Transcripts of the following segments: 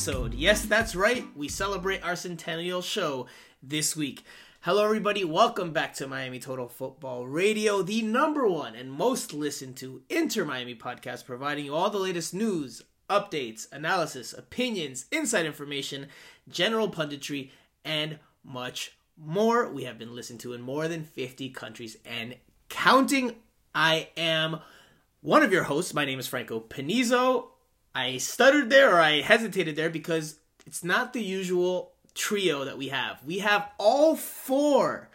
episode. Yes, that's right, we celebrate our centennial show this week. Hello, everybody. Welcome back to Miami Total Football Radio, the number one and most listened to Inter Miami podcast, providing you all the latest news, updates, analysis, opinions, inside information, general punditry, and much more. We have been listened to in more than 50 countries and counting. I am one of your hosts. My name is Franco Panizo. I stuttered there or I hesitated there because it's not the usual trio that we have. We have all four,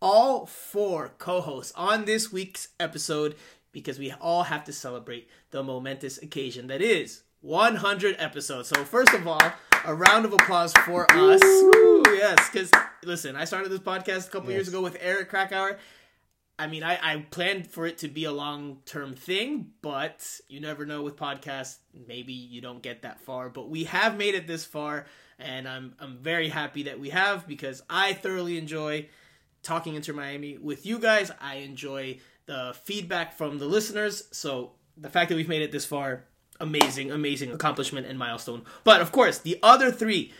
all four co hosts on this week's episode because we all have to celebrate the momentous occasion that is 100 episodes. So, first of all, a round of applause for us. Woo, yes, because listen, I started this podcast a couple yes. years ago with Eric Krakauer. I mean, I, I planned for it to be a long term thing, but you never know with podcasts. Maybe you don't get that far, but we have made it this far, and I'm I'm very happy that we have because I thoroughly enjoy talking Inter Miami with you guys. I enjoy the feedback from the listeners. So the fact that we've made it this far, amazing, amazing accomplishment and milestone. But of course, the other three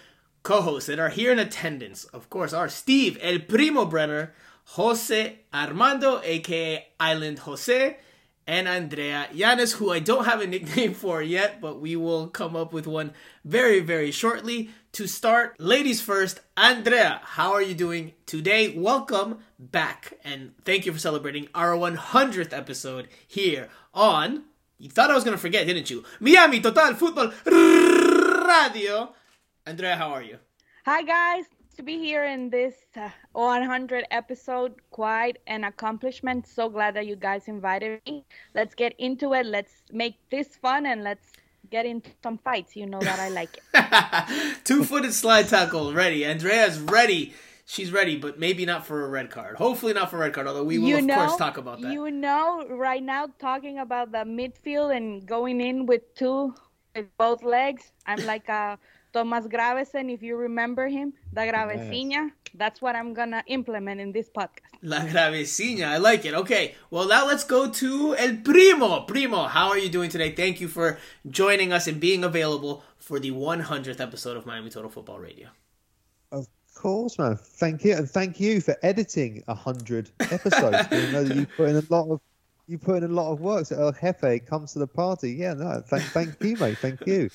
co-hosts that are here in attendance, of course, are Steve El Primo Brenner Jose Armando, aka Island Jose, and Andrea Yanis, who I don't have a nickname for yet, but we will come up with one very, very shortly. To start, ladies first, Andrea, how are you doing today? Welcome back, and thank you for celebrating our 100th episode here on. You thought I was gonna forget, didn't you? Miami Total Football Radio. Andrea, how are you? Hi guys, to be here in this uh, 100 episode. Quite an accomplishment. So glad that you guys invited me. Let's get into it. Let's make this fun and let's get into some fights. You know that I like it. Two footed slide tackle ready. Andrea's ready. She's ready, but maybe not for a red card. Hopefully not for a red card, although we will, you of course, talk about that. You know, right now, talking about the midfield and going in with two, with both legs, I'm like a Thomas Gravesen, if you remember him, the Gravesiña. Yes. That's what I'm gonna implement in this podcast. La Gravesiña, I like it. Okay, well now let's go to El Primo. Primo, how are you doing today? Thank you for joining us and being available for the 100th episode of Miami Total Football Radio. Of course, man. Thank you, and thank you for editing a hundred episodes. I know that you put in a lot of you put in a lot of work. So El Jefe comes to the party. Yeah, no, thank, thank you, mate. Thank you.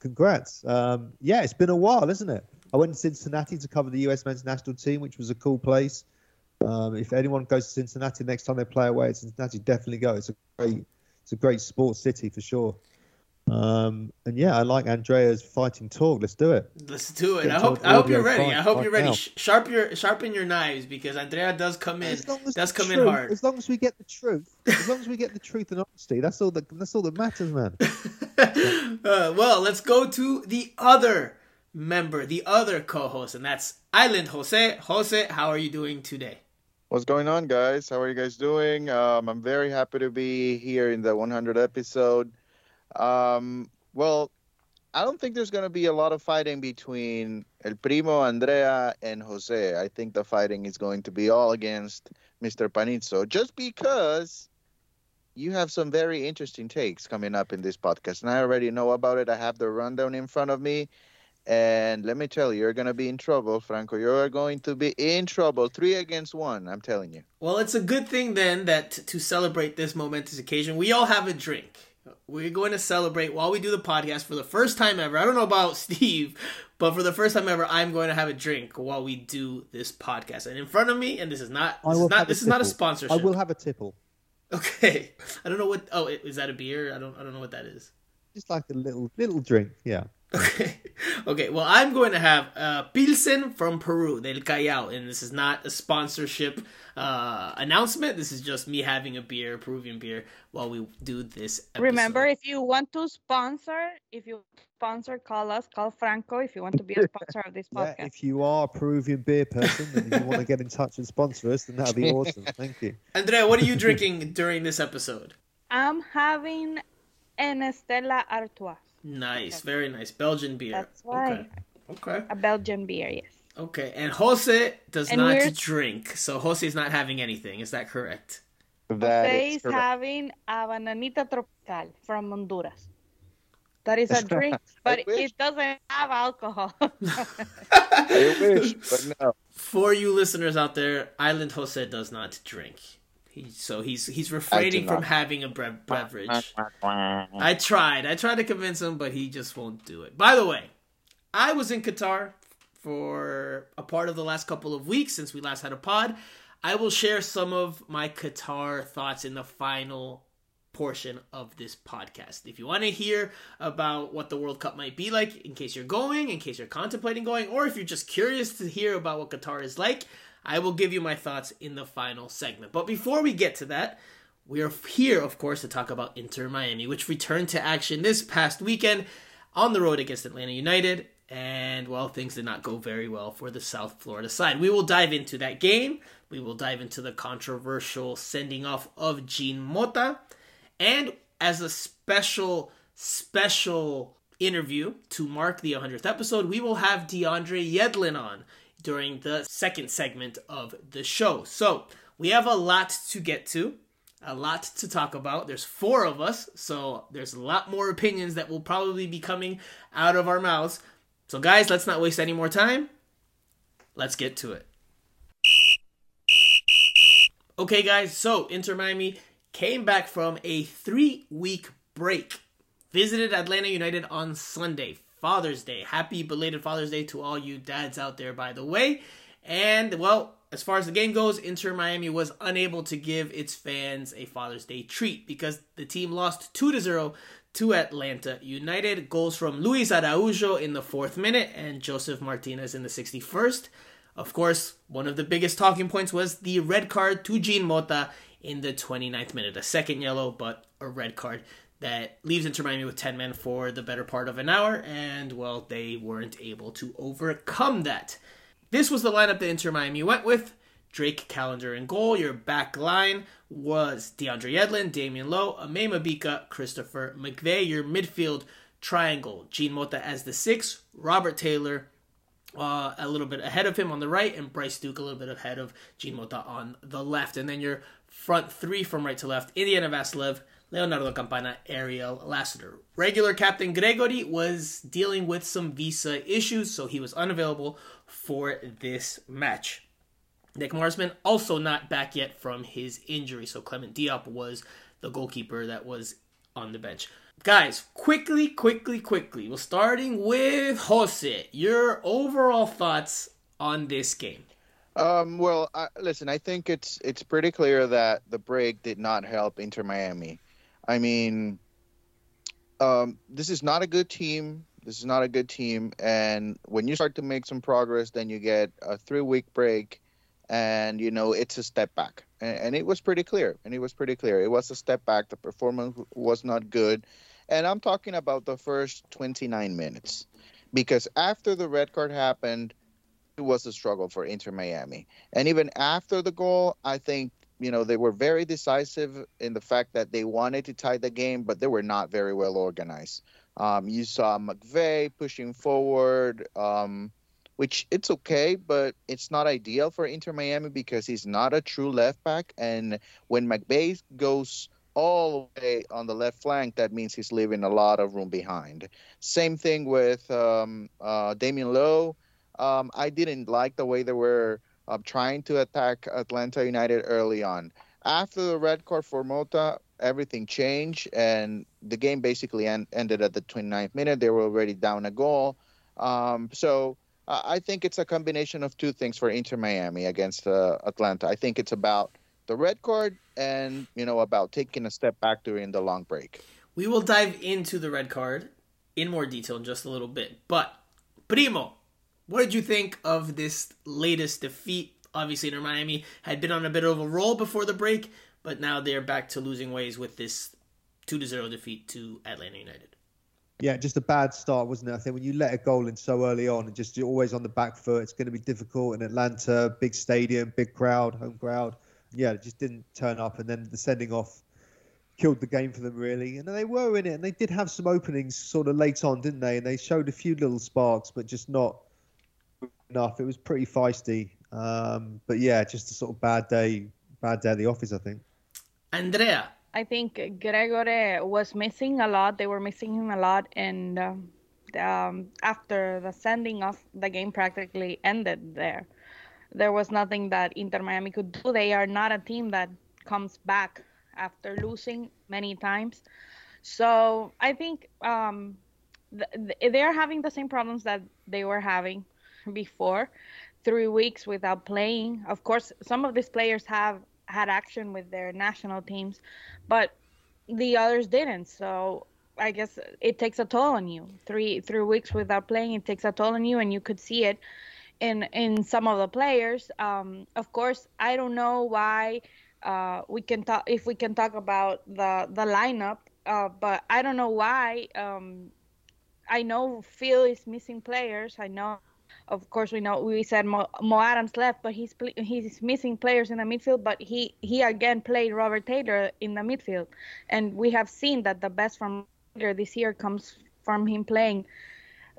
Congrats. Um, yeah, it's been a while, isn't it? I went to Cincinnati to cover the U.S. men's national team, which was a cool place. Um, if anyone goes to Cincinnati next time they play away at Cincinnati, definitely go. It's a great, it's a great sports city for sure. Um, and yeah, I like Andrea's fighting talk. Let's do it. Let's do it. I hope I hope you're ready. Fight, I hope you're ready. Now. Sharp your sharpen your knives because Andrea does come in. Does come truth, in hard. As long as we get the truth. As long as we get the truth and honesty. That's all that that's all that matters, man. uh, well, let's go to the other member, the other co-host, and that's Island Jose. Jose, how are you doing today? What's going on, guys? How are you guys doing? Um, I'm very happy to be here in the 100 episode. Um, well, I don't think there's going to be a lot of fighting between El Primo, Andrea, and Jose. I think the fighting is going to be all against Mr. Panizo, just because you have some very interesting takes coming up in this podcast. And I already know about it. I have the rundown in front of me. And let me tell you, you're going to be in trouble, Franco. You're going to be in trouble. Three against one, I'm telling you. Well, it's a good thing then that to celebrate this momentous occasion, we all have a drink. We're going to celebrate while we do the podcast for the first time ever. I don't know about Steve, but for the first time ever, I'm going to have a drink while we do this podcast. And in front of me, and this is not this is not this is not a sponsorship. I will have a tipple. Okay. I don't know what. Oh, is that a beer? I don't. I don't know what that is. Just like a little little drink. Yeah. Okay. Okay. Well, I'm going to have uh, Pilsen from Peru, del Callao, and this is not a sponsorship uh, announcement. This is just me having a beer, Peruvian beer, while we do this. Episode. Remember, if you want to sponsor, if you sponsor, call us, call Franco. If you want to be a sponsor of this podcast. Yeah, if you are a Peruvian beer person and you want to get in touch and sponsor us, then that'd be awesome. Thank you, Andrea. What are you drinking during this episode? I'm having an Stella Artois. Nice, okay. very nice. Belgian beer. That's right. Okay. okay. A Belgian beer, yes. Okay, and Jose does and not drink, so Jose is not having anything. Is that correct? That Jose is is correct. having a bananita tropical from Honduras. That is a drink, but wish. it doesn't have alcohol. I wish, but no. For you listeners out there, Island Jose does not drink. He, so he's he's refraining from having a bre- beverage. I tried. I tried to convince him, but he just won't do it. By the way, I was in Qatar for a part of the last couple of weeks since we last had a pod. I will share some of my Qatar thoughts in the final portion of this podcast. If you want to hear about what the World Cup might be like, in case you're going, in case you're contemplating going, or if you're just curious to hear about what Qatar is like, I will give you my thoughts in the final segment. But before we get to that, we are here, of course, to talk about Inter Miami, which returned to action this past weekend on the road against Atlanta United. And, well, things did not go very well for the South Florida side. We will dive into that game. We will dive into the controversial sending off of Jean Mota. And as a special, special interview to mark the 100th episode, we will have DeAndre Yedlin on during the second segment of the show. So we have a lot to get to, a lot to talk about. There's four of us, so there's a lot more opinions that will probably be coming out of our mouths. So, guys, let's not waste any more time. Let's get to it. Okay, guys, so Inter Miami came back from a three week break, visited Atlanta United on Sunday, Father's Day. Happy belated Father's Day to all you dads out there, by the way. And, well, as far as the game goes, Inter Miami was unable to give its fans a Father's Day treat because the team lost 2 to 0 to Atlanta United. Goals from Luiz Araújo in the fourth minute and Josef Martínez in the 61st. Of course, one of the biggest talking points was the red card to Jean Mota in the 29th minute. A second yellow, but a red card that leaves Inter Miami with 10 men for the better part of an hour, and, well, they weren't able to overcome that. This was the lineup that Inter Miami went with. Drake Callender in goal. Your back line was DeAndre Yedlin, Damion Lowe, Aimé Mabika, Christopher McVey. Your midfield triangle, Jean Mota as the six, Robert Taylor uh, a little bit ahead of him on the right, and Bryce Duke a little bit ahead of Jean Mota on the left. And then your front three from right to left, Indiana Vassilev, Leonardo Campana, Ariel Lassiter. Regular captain Gregore was dealing with some visa issues, so he was unavailable for this match. Nick Marsman also not back yet from his injury, so Clement Diop was the goalkeeper that was on the bench. Guys, quickly, quickly, quickly. We're starting with Jose. Your overall thoughts on this game? Um, well, listen, I think it's it's pretty clear that the break did not help Inter Miami. I mean, um, this is not a good team. This is not a good team, and when you start to make some progress, then you get a three-week break, and you know it's a step back. And, and it was pretty clear. And it was pretty clear. It was a step back. The performance was not good, and I'm talking about the first 29 minutes, because after the red card happened it was a struggle for Inter Miami. And even after the goal, I think, you know, they were very decisive in the fact that they wanted to tie the game, but they were not very well organized. Um, you saw McVey pushing forward, um, which it's okay, but it's not ideal for Inter Miami because he's not a true left back. And when McVey goes all the way on the left flank, that means he's leaving a lot of room behind. Same thing with um, uh, Damion Lowe. Um, I didn't like the way they were uh, trying to attack Atlanta United early on. After the red card for Mota, everything changed, and the game basically en- ended at the 29th minute. They were already down a goal. Um, so uh, I think it's a combination of two things for Inter Miami against uh, Atlanta. I think it's about the red card and you know about taking a step back during the long break. We will dive into the red card in more detail in just a little bit. But Primo, what did you think of this latest defeat? Obviously, Inter Miami had been on a bit of a roll before the break, but now they're back to losing ways with this two to zero defeat to Atlanta United. Yeah, just a bad start, wasn't it? I think when you let a goal in so early on and just you're always on the back foot, it's going to be difficult in Atlanta, big stadium, big crowd, home crowd. Yeah, it just didn't turn up, and then the sending off killed the game for them really. And they were in it, and they did have some openings sort of late on, didn't they? And they showed a few little sparks, but just not enough. It was pretty feisty. Um, but yeah, just a sort of bad day, bad day at the office, I think. Andrea. I think Gregore was missing a lot. They were missing him a lot, and um, um, after the sending off, the game practically ended there. There was nothing that Inter Miami could do. They are not a team that comes back after losing many times. So I think um, th- they're having the same problems that they were having before. Three weeks without playing. Of course, some of these players have had action with their national teams, but the others didn't. So I guess it takes a toll on you. Three three weeks without playing, it takes a toll on you, and you could see it in in some of the players. Um, of course, I don't know why. Uh, we can talk if we can talk about the the lineup, uh, but I don't know why. Um, I know Phil is missing players. I know of course, we know we said Mo, Mo Adams left, but he's he's missing players in the midfield. But he he again played Robert Taylor in the midfield, and we have seen that the best from Taylor this year comes from him playing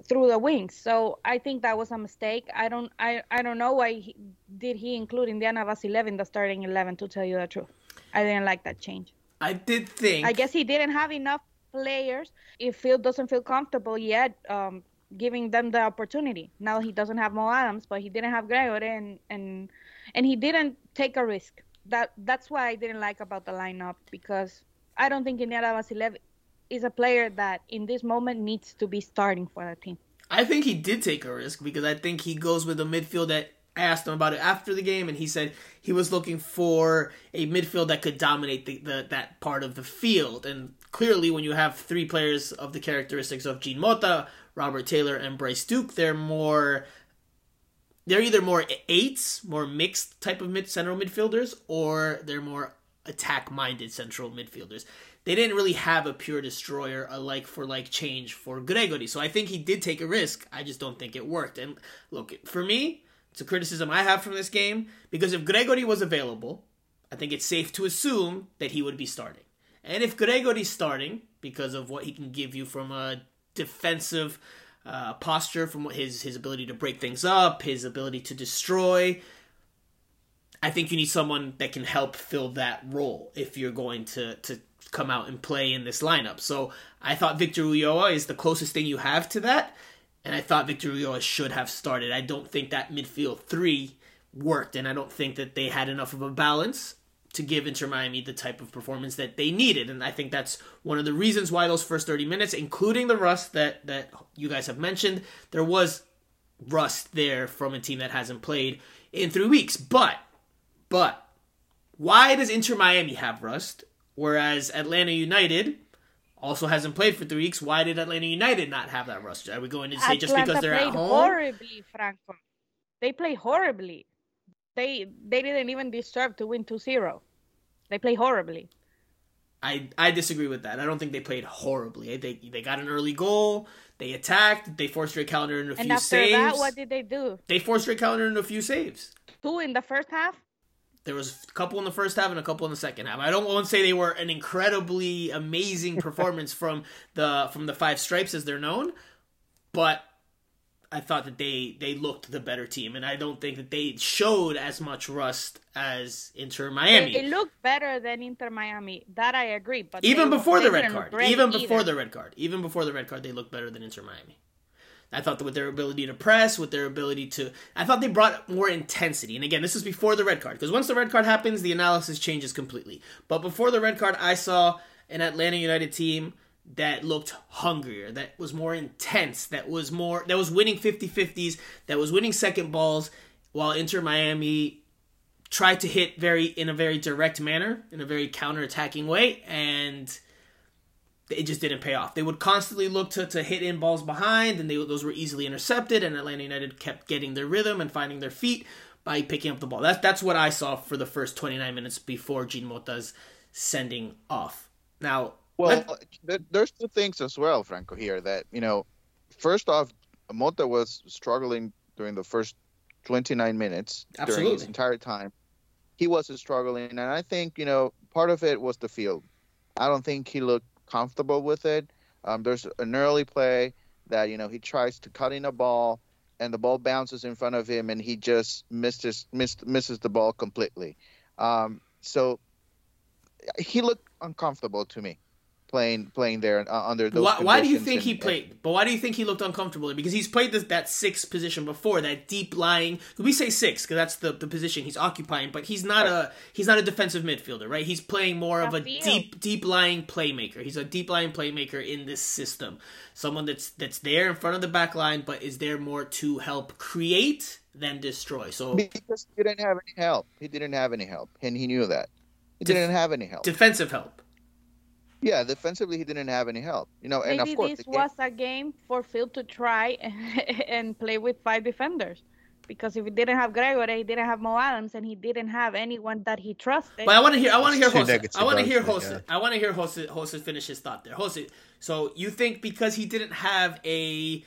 through the wings. So I think that was a mistake. I don't I, I don't know why he, did he include Indiana Vassilev in the starting eleven. To tell you the truth, I didn't like that change. I did think. I guess he didn't have enough players. If Phil doesn't feel comfortable yet, um, giving them the opportunity. Now he doesn't have Mo Adams, but he didn't have Gregore, and and and he didn't take a risk. That that's why I didn't like about the lineup because I don't think Indiana Vassilev is a player that in this moment needs to be starting for the team. I think he did take a risk because I think he goes with a midfield that I asked him about it after the game, and he said he was looking for a midfield that could dominate the, the, that part of the field. And clearly, when you have three players of the characteristics of Jean Mota, Robert Taylor and Bryce Duke, they're more they're either more eights, more mixed type of mid central midfielders, or they're more attack minded central midfielders. They didn't really have a pure destroyer, a like for like change for Gregore. So I think he did take a risk. I just don't think it worked. And look, for me, it's a criticism I have from this game because if Gregore was available, I think it's safe to assume that he would be starting. And if Gregore's starting because of what he can give you from a defensive uh, posture, from his his ability to break things up, his ability to destroy. I think you need someone that can help fill that role if you're going to to come out and play in this lineup. So I thought Victor Ulloa is the closest thing you have to that, and I thought Victor Ulloa should have started. I don't think that midfield three worked, and I don't think that they had enough of a balance to give Inter Miami the type of performance that they needed. And I think that's one of the reasons why those first 30 minutes, including the rust that, that you guys have mentioned, there was rust there from a team that hasn't played in three weeks. But, but, why does Inter Miami have rust, whereas Atlanta United also hasn't played for three weeks? Why did Atlanta United not have that rust? Are we going to say Atlanta just because they're at home? They play horribly, Franco. They play horribly they they didn't even deserve to win 2-0. They play horribly. I I disagree with that. I don't think they played horribly. They they got an early goal. They attacked. They forced Rick Callender into a and few after saves. that, what did they do? They forced Rick Callender into a few saves. Two in the first half. There was a couple in the first half and a couple in the second half. I don't want to say they were an incredibly amazing performance from the from the five stripes as they're known, but I thought that they they looked the better team, and I don't think that they showed as much rust as Inter Miami. They, they looked better than Inter Miami. That I agree. But even before the red card, even before either. the red card, even before the red card, they looked better than Inter Miami. I thought that with their ability to press, with their ability to, I thought they brought more intensity. And again, this is before the red card, because once the red card happens, the analysis changes completely. But before the red card, I saw an Atlanta United team that looked hungrier, that was more intense, that was more that was winning 50-50s, that was winning second balls, while Inter Miami tried to hit very in a very direct manner, in a very counter-attacking way, and it just didn't pay off. They would constantly look to, to hit in balls behind, and they, those were easily intercepted, and Atlanta United kept getting their rhythm and finding their feet by picking up the ball. That's that's what I saw for the first 29 minutes before Jean Mota's sending off. Now, Well, there's two things as well, Franco, here that, you know, first off, Mota was struggling during the first 29 minutes during his entire time. He was struggling, and I think, you know, part of it was the field. I don't think he looked comfortable with it. Um, there's an early play that, you know, he tries to cut in a ball, and the ball bounces in front of him, and he just misses, missed, misses the ball completely. Um, so he looked uncomfortable to me playing playing there uh, under those. Why, why do you think and- he played? But why do you think he looked uncomfortable? Because he's played this, that sixth position before, that deep lying. We say six because that's the, the position he's occupying. But he's not a he's not a defensive midfielder, right? He's playing more of a deep deep lying playmaker. He's a deep lying playmaker in this system. Someone that's that's there in front of the back line, but is there more to help create than destroy. So because he didn't have any help. He didn't have any help, and he knew that. He didn't have any help. defensive help. Yeah, defensively he didn't have any help. You know, and Maybe of course this game- was a game for Phil to try and play with five defenders. Because if he didn't have Gregore, he didn't have Mo Adams, and he didn't have anyone that he trusted. But I want to hear. I want to hear Too Jose. I want to hear think, Jose. yeah. I want to hear Jose. Jose finish his thought there. Jose. So you think because he didn't have a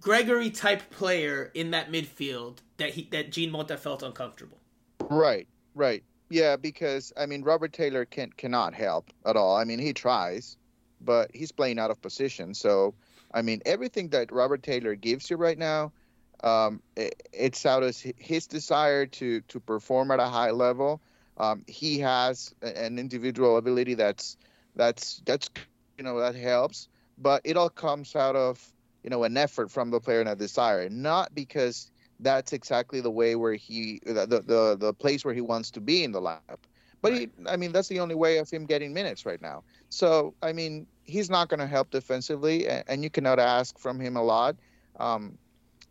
Gregore type player in that midfield that he that Jean Mota felt uncomfortable. Right, right. Yeah, because I mean Robert Taylor can cannot help at all. I mean he tries, but he's playing out of position. So I mean everything that Robert Taylor gives you right now, um, it, it's out of his desire to to perform at a high level. Um, he has an individual ability that's that's that's you know that helps, but it all comes out of you know an effort from the player and a desire, not because that's exactly the way where he the the the place where he wants to be in the lineup. But he, I mean, that's the only way of him getting minutes right now. So I mean, he's not going to help defensively, and, and you cannot ask from him a lot. Um,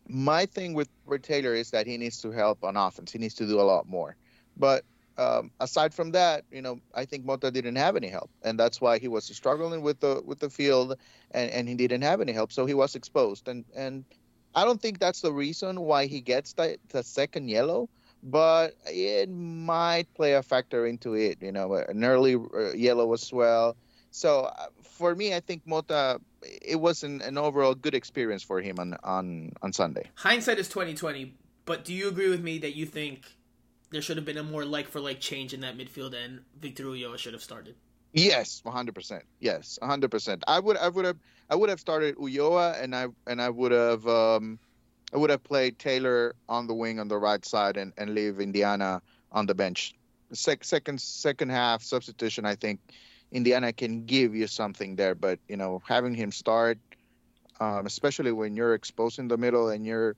my thing with Robert Taylor is that he needs to help on offense. He needs to do a lot more. But um, aside from that, you know, I think Mota didn't have any help, and that's why he was struggling with the with the field, and, and he didn't have any help, so he was exposed. And and I don't think that's the reason why he gets the, the second yellow, but it might play a factor into it. You know, an early uh, yellow as well. So uh, for me, I think Mota, it was an, an overall good experience for him on on on Sunday. Hindsight is twenty twenty. But do you agree with me that you think there should have been a more like for like change in that midfield and Victor Ulloa should have started? Yes, 100%. Yes, 100%. I would I would have I would have started Ulloa and I and I would have um I would have played Taylor on the wing on the right side and and leave Indiana on the bench. Sec, second second half substitution I think Indiana can give you something there but you know having him start um, especially when you're exposed in the middle and you're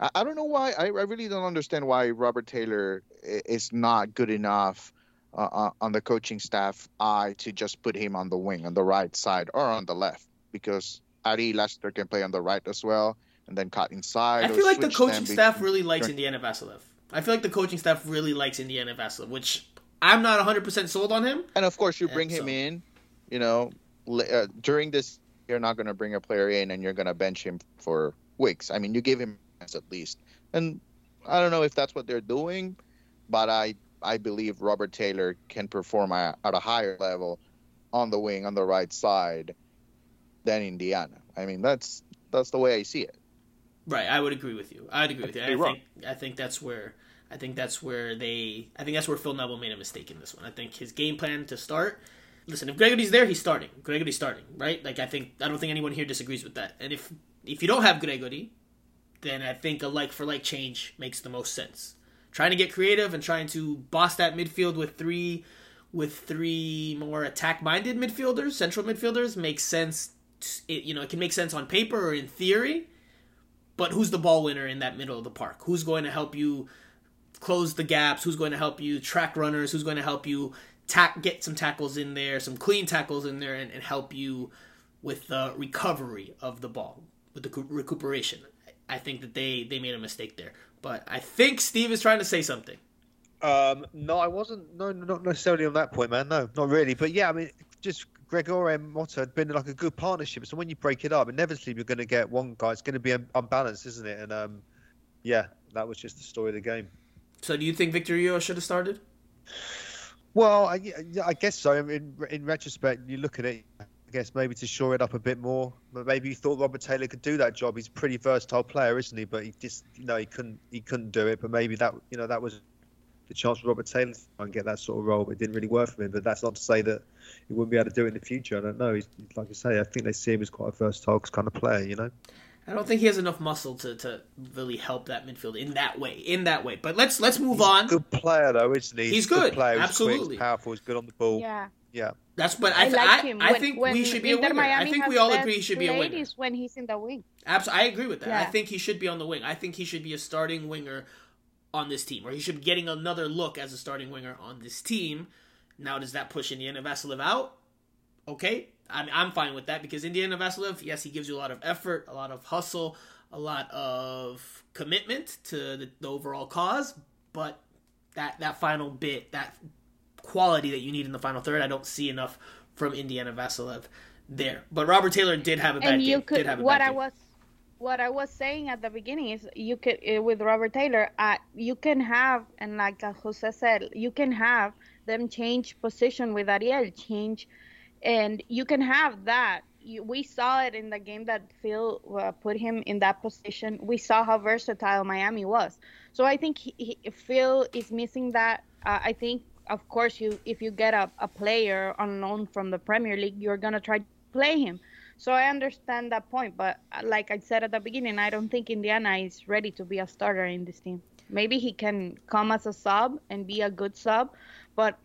I, I don't know why I, I really don't understand why Robert Taylor is not good enough uh, uh, on the coaching staff eye to just put him on the wing on the right side or on the left because Ari Lassiter can play on the right as well and then cut inside. I feel like the coaching staff really likes Indiana Vassilev. I feel like the coaching staff really likes Indiana Vassilev, which I'm not 100% sold on him. And of course, you And bring him so- in. You know, uh, during this, you're not going to bring a player in and you're going to bench him for weeks. I mean, you give him at least. And I don't know if that's what they're doing, but I I believe Robert Taylor can perform a, at a higher level on the wing on the right side than Indiana. I mean, that's that's the way I see it. Right, I would agree with you. I'd agree with you. I wrong. think I think that's where I think that's where they I think that's where Phil Neville made a mistake in this one. I think his game plan to start. Listen, if Gregore's there, he's starting. Gregore's starting, right? Like I think I don't think anyone here disagrees with that. And if if you don't have Gregore, then I think a like for like change makes the most sense. Trying to get creative and trying to boss that midfield with three with three more attack minded midfielders, central midfielders makes sense. It, you know, it can make sense on paper or in theory but who's the ball winner in that middle of the park? Who's going to help you close the gaps? Who's going to help you track runners? Who's going to help you tack get some tackles in there, some clean tackles in there, and, and help you with the recovery of the ball, with the recuperation? I think that they they made a mistake there, but I think Steve is trying to say something. Um, no, I wasn't. No, not necessarily on that point, man. No, not really. But yeah, I mean, just Gregore and Mota had been like a good partnership. So when you break it up, inevitably you're going to get one guy. It's going to be un- unbalanced, isn't it? And um, yeah, that was just the story of the game. So, do you think Victor Ulloa should have started? Well, I, I guess so. In, in retrospect, you look at it. I guess maybe to shore it up a bit more. But maybe you thought Robert Taylor could do that job. He's a pretty versatile player, isn't he? But he just, you know, he couldn't. He couldn't do it. But maybe that, you know, that was the chance for Robert Taylor to try and get that sort of role. But it didn't really work for him. But that's not to say that he wouldn't be able to do it in the future. I don't know. He's, like I say, I think they see him as quite a versatile kind of player. You know. I don't think he has enough muscle to, to really help that midfield in that way. In that way. But let's let's move on. Good player though, isn't he? He's a good, player. He's absolutely. quick, he's powerful. He's good on the ball. Yeah. Yeah. That's but I, I, like I, him. I When- think when we should be a Inter winger. I think we all agree he should be a played winger. when he's in the wing. Absolutely, I agree with that. I think he should be on the wing. I think he should be a starting winger on this team, or he should be getting another look as a starting winger on this team. Now, does that push Indiana Vassilev out? Okay, I'm, I'm fine with that because Indiana Vassilev, yes, he gives you a lot of effort, a lot of hustle, a lot of commitment to the, the overall cause, but that that final bit, that quality that you need in the final third, I don't see enough from Indiana Vassilev there. But Robert Taylor did have a bad and you game. could did have a what I game. was what I was saying at the beginning is you could uh, with Robert Taylor uh, you can have and like uh, Jose said you can have them change position with Ariel change and you can have that you, we saw it in the game that Phil uh, put him in that position we saw how versatile Miami was so I think he, he, Phil is missing that uh, I think of course you if you get a, a player loan from the Premier League you're gonna try to play him so I understand that point, but uh, like I said at the beginning, I don't think Indiana is ready to be a starter in this team. Maybe he can come as a sub and be a good sub, but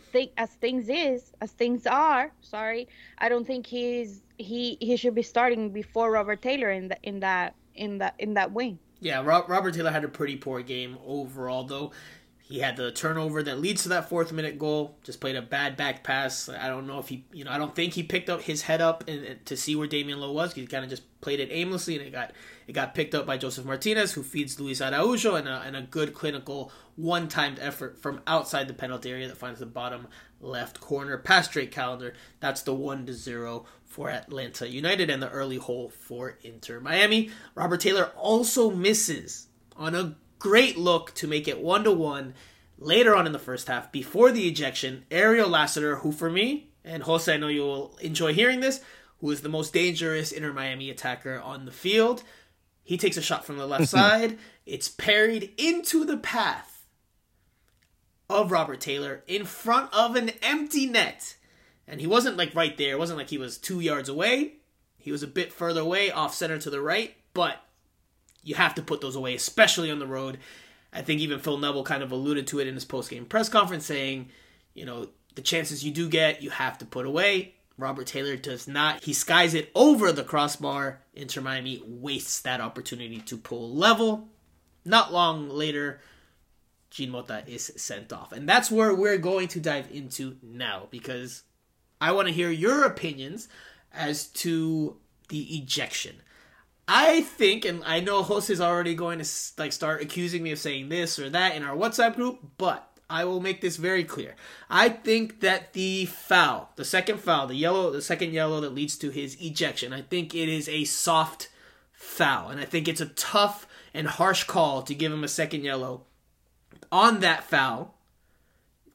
think as things is, as things are, sorry, I don't think he's he he should be starting before Robert Taylor in the in that in that in that wing. Yeah, Robert Taylor had a pretty poor game overall, though. He had the turnover that leads to that fourth minute goal. Just played a bad back pass. I don't know if he, you know, I don't think he picked up his head up and, and to see where Damion Lowe was. He kind of just played it aimlessly, and it got it got picked up by Josef Martínez, who feeds Luiz Araújo, and a, and a good clinical one-timed effort from outside the penalty area that finds the bottom left corner past Drake Callender. That's the one to zero for Atlanta United and the early hole for Inter Miami. Robert Taylor also misses on a great look to make it one to one later on in the first half before the ejection. Ariel Lassiter, who for me and Jose, I know you will enjoy hearing this, who is the most dangerous Inter Miami attacker on the field. He takes a shot from the left side. It's parried into the path of Robert Taylor in front of an empty net. And he wasn't like right there. It wasn't like he was two yards away. He was a bit further away, off center to the right. But you have to put those away, especially on the road. I think even Phil Neville kind of alluded to it in his post game press conference, saying, you know, the chances you do get, you have to put away. Robert Taylor does not. He skies it over the crossbar. Inter Miami wastes that opportunity to pull level. Not long later, Jean Mota is sent off. And that's where we're going to dive into now because I want to hear your opinions as to the ejection. I think, and I know Jose is already going to like start accusing me of saying this or that in our WhatsApp group, but I will make this very clear. I think that the foul, the second foul, the yellow, the second yellow that leads to his ejection, I think it is a soft foul, and I think it's a tough and harsh call to give him a second yellow on that foul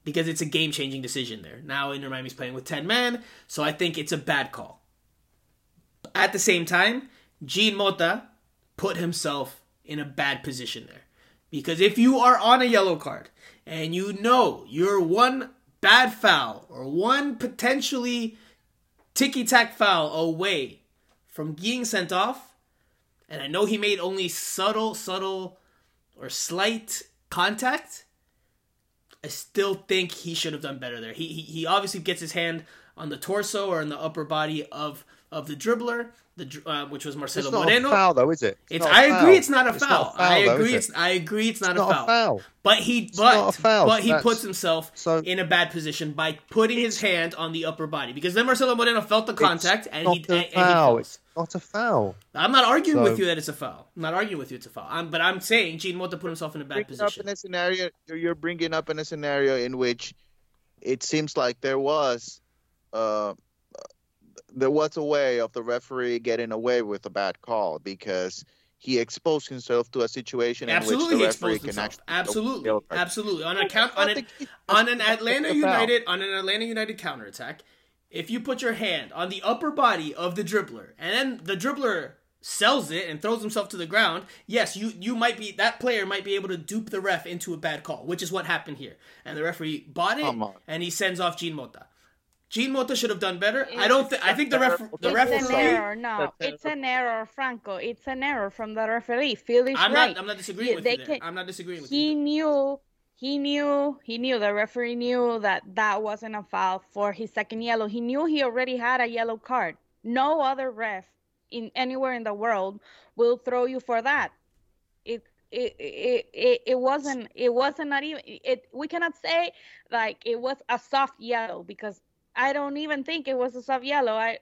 because it's a game-changing decision there. Now Inter Miami's playing with 10 men, so I think it's a bad call. At the same time, Jean Mota put himself in a bad position there. Because if you are on a yellow card and you know you're one bad foul or one potentially ticky tack foul away from being sent off, and I know he made only subtle, subtle, or slight contact, I still think he should have done better there. He, he, he obviously gets his hand on the torso or in the upper body of, of the dribbler, the uh, which was Marcelo It's not Moreno. a foul, though, is it? It's. not a I foul. agree. It's not a It's foul. not a foul, I though, agree. It's. I agree. It's not, It's a, not foul. a foul. But he. But not a foul. but he That's- puts himself so- in a bad position by putting his hand on the upper body because then Marcelo Moreno felt the contact It's and not he a and, and he foul. falls. It's not a foul. I'm not arguing So- with you that it's a foul. I'm not arguing with you it's a foul. I'm, but I'm saying Jean Mota put himself in a bad bringing up in a scenario you're- you're bringing up in a scenario in which it seems like there was uh there was a way of the referee getting away with a bad call because he exposed himself to a situation Absolutely, in which the referee can actually Absolutely, absolutely. On account I on an on an Atlanta. United on an Atlanta United counterattack, if you put your hand on the upper body of the dribbler and then the dribbler sells it and throws himself to the ground, yes, you you might be that player might be able to dupe the ref into a bad call, which is what happened here. And the referee bought it and he sends off Jean Mota. Jean Mota should have done better. I don't think. I think the ref, the it's referee. an error. No, it's an error, Franco. It's an error from the referee. Phil is I'm right. not. I'm not disagreeing Yeah, with they you. There. can- I'm not disagreeing with he you. He knew he knew he knew the referee knew that that wasn't a foul for his second yellow he knew he already had a yellow card no other ref in anywhere in the world will throw you for that it it it, it, it wasn't it wasn't not even it we cannot say like it was a soft yellow because i don't even think it was a soft yellow i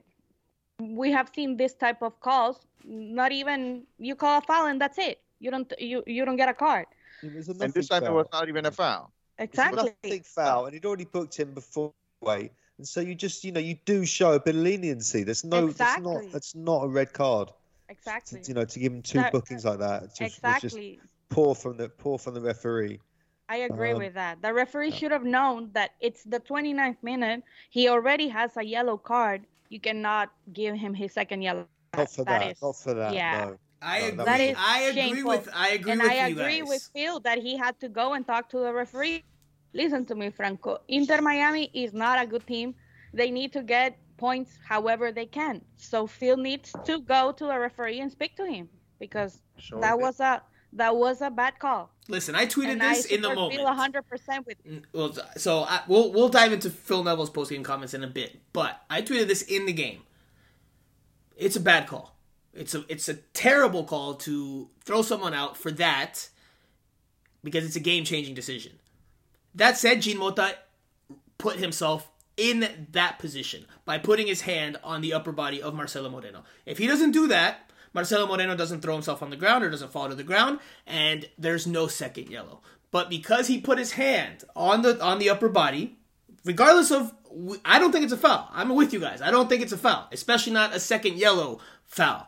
we have seen this type of calls not even you call a foul and that's it you don't you you don't get a card a And this nothing time it was not even a foul. It's a exactly nothing foul, and he'd already booked him before. Way. And so you just, you know, you do show a bit of leniency. There's no, exactly. that's not, that's not a red card. exactly To, you know, to give him two That- bookings like that, it's just, was just exactly poor from the poor from the referee. I agree Um, with that. The referee yeah. should have known that it's the 29th minute. He already has a yellow card. You cannot give him his second yellow. Not for that. is- not for that. yeah. No. I No, agree. that is I agree shameful. with. I agree and with I you agree guys. with Phil that he had to go and talk to the referee. Listen to me, Franco. Inter Miami is not a good team. They need to get points however they can. So Phil needs to go to the referee and speak to him because Sure that did. was a that was a bad call. Listen, I tweeted and this I in the moment. Phil 100% with Mm, Well, so I, we'll we'll dive into Phil Neville's postgame comments in a bit, but I tweeted this in the game. It's a bad call. It's a it's a terrible call to throw someone out for that because it's a game changing decision. That said, Jean Mota put himself in that position by putting his hand on the upper body of Marcelo Moreno. If he doesn't do that, Marcelo Moreno doesn't throw himself on the ground or doesn't fall to the ground, and there's no second yellow. But because he put his hand on the on the upper body, regardless of I don't think it's a foul. I'm with you guys. I don't think it's a foul, especially not a second yellow foul.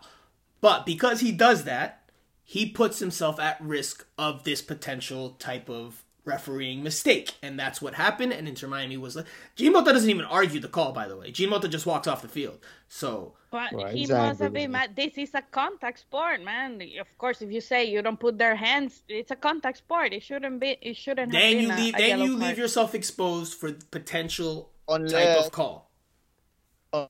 But because he does that, he puts himself at risk of this potential type of refereeing mistake. And that's what happened. And Inter Miami was like, Jean doesn't even argue the call, by the way. Jean just walks off the field. So, But Right, he he's must have been mad. This is a contact sport, man. Of course, if you say you don't put their hands, it's a contact sport. It shouldn't be. It shouldn't then been you a, leave a then yellow you card. leave yourself exposed for potential type of call.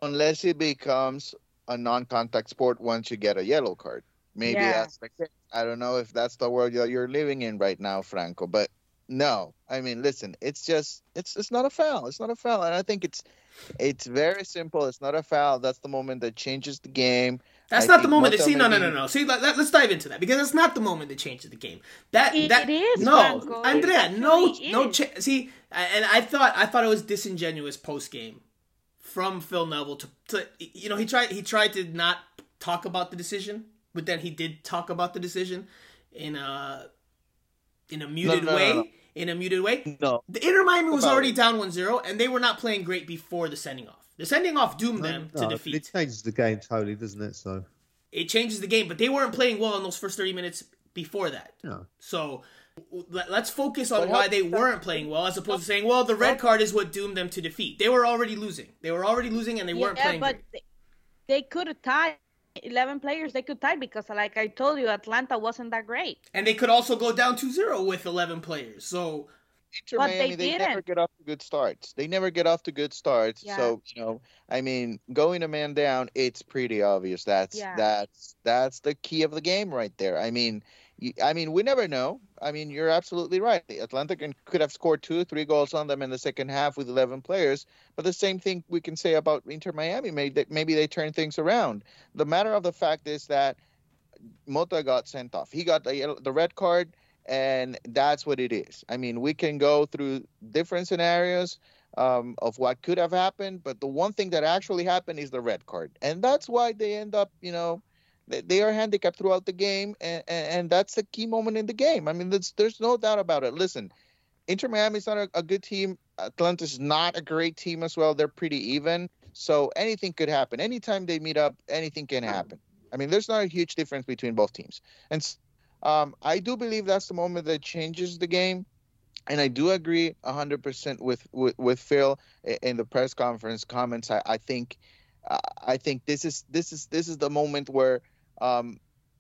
unless it becomes a non-contact sport once you get a yellow card. Maybe Yeah. that's the case. I don't know if that's the world that you're living in right now, Franco. But no, I mean, listen, it's just it's it's not a foul. It's not a foul, and I think it's it's very simple. It's not a foul. That's the moment that changes the game. That's I not the moment. That, see, no, no, no, no. See, let, let, us dive into that because that's not the moment that changes the game. That It that is, no, Franco. Andrea, It no, no. is. Cha- see, and I thought I thought it was disingenuous post game from Phil Neville to, to you know he tried he tried to not talk about the decision, but then he did talk about the decision in a in a muted no, no, way. no. In a muted way, No, the Inter Miami was About already it. down 1-0, and they were not playing great before the sending off. The sending off doomed them No, to defeat. It changes the game totally, doesn't it? So, it changes the game, but they weren't playing well in those first 30 minutes before that. no. So let- let's focus on why they weren't playing well as opposed to saying, well, the red card is what doomed them to defeat. They were already losing. They were already losing and they weren't yeah, playing but great. they, they could have tied. Eleven players, they could tie because, like I told you, Atlanta wasn't that great. And they could also go down 2-0 with 11 players. So Inter But they Miami, they, never didn't. get off to good starts. They never get off to good starts. Yeah. So you know, I mean, going a man down, it's pretty obvious. That's Yeah. that's that's the key of the game right there. I mean, you, I mean, we never know. I mean, you're absolutely right. Atlanta can, could have scored two, three goals on them in the second half with 11 players. But the same thing we can say about Inter Miami. Maybe they, maybe they turn things around. The matter of the fact is that Mota got sent off. He got the the red card, and that's what it is. I mean, we can go through different scenarios um, of what could have happened, but the one thing that actually happened is the red card, and that's why they end up, you know, they, are handicapped throughout the game, and, and, that's a key moment in the game. I mean, there's, there's no doubt about it. Listen, Inter Miami is not a, a good team. Atlanta's not a great team as well. They're pretty even, so anything could happen. Anytime they meet up, anything can happen. I mean, there's not a huge difference between both teams, and um, I do believe that's the moment that changes the game. And I do agree 100% with, with, with Phil in the press conference comments. I, I think I think this is this is this is the moment where um,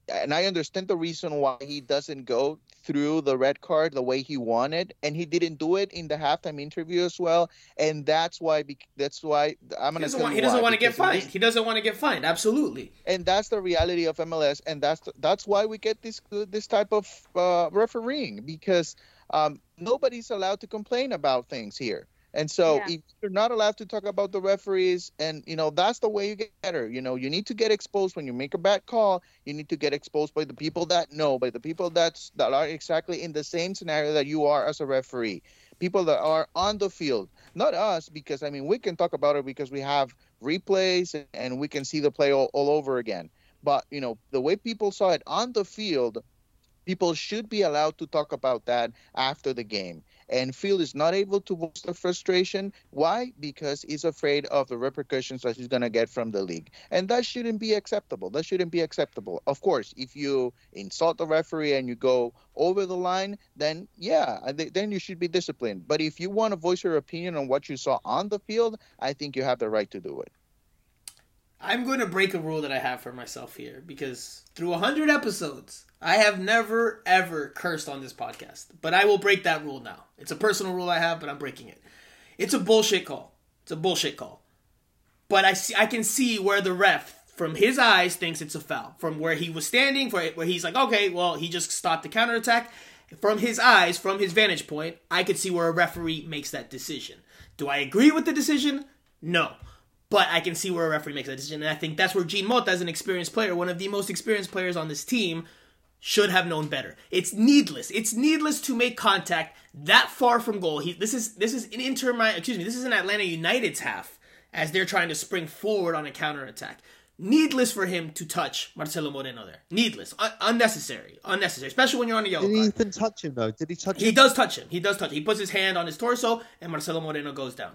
and I understand the reason why he doesn't go through the red card the way he wanted, and he didn't do it in the halftime interview as well, and that's why that's why I'm gonna. doesn't want, he doesn't want to get fined. He doesn't want to get fined. Absolutely. and that's the reality of MLS, and that's that's why we get this this type of uh, refereeing because um, nobody's allowed to complain about things here. And so Yeah. if you're not allowed to talk about the referees, and you know that's the way you get better. You know, you need to get exposed when you make a bad call. You need to get exposed by the people that know, by the people that's that are exactly in the same scenario that you are as a referee. People that are on the field, not us, because I mean we can talk about it because we have replays and, and we can see the play all, all over again. But you know the way people saw it on the field, people should be allowed to talk about that after the game. And Phil is not able to voice the frustration. Why? Because he's afraid of the repercussions that he's going to get from the league. And that shouldn't be acceptable. That shouldn't be acceptable. Of course, if you insult the referee and you go over the line, then yeah, then you should be disciplined. But if you want to voice your opinion on what you saw on the field, I think you have the right to do it. I'm going to break a rule that I have for myself here because through 100 episodes, I have never ever cursed on this podcast. But I will break that rule now. It's a personal rule I have, but I'm breaking it. It's a bullshit call. It's a bullshit call. But I see I can see where the ref from his eyes thinks it's a foul. From where he was standing, for where he's like, "Okay, well, he just stopped the counterattack." From his eyes, from his vantage point, I could see where a referee makes that decision. Do I agree with the decision? No. But I can see where a referee makes that decision, and I think that's where Jean Mota, as an experienced player, one of the most experienced players on this team, should have known better. It's needless. It's needless to make contact that far from goal. He, this is this is an Inter excuse me. This is an Atlanta United's half as they're trying to spring forward on a counterattack. Needless for him to touch Marcelo Moreno there. Needless, Un- unnecessary, unnecessary, especially when you're on a yellow Did he card. even touch him though? Did he touch He him? does touch him. He does touch. He puts his hand on his torso, and Marcelo Moreno goes down.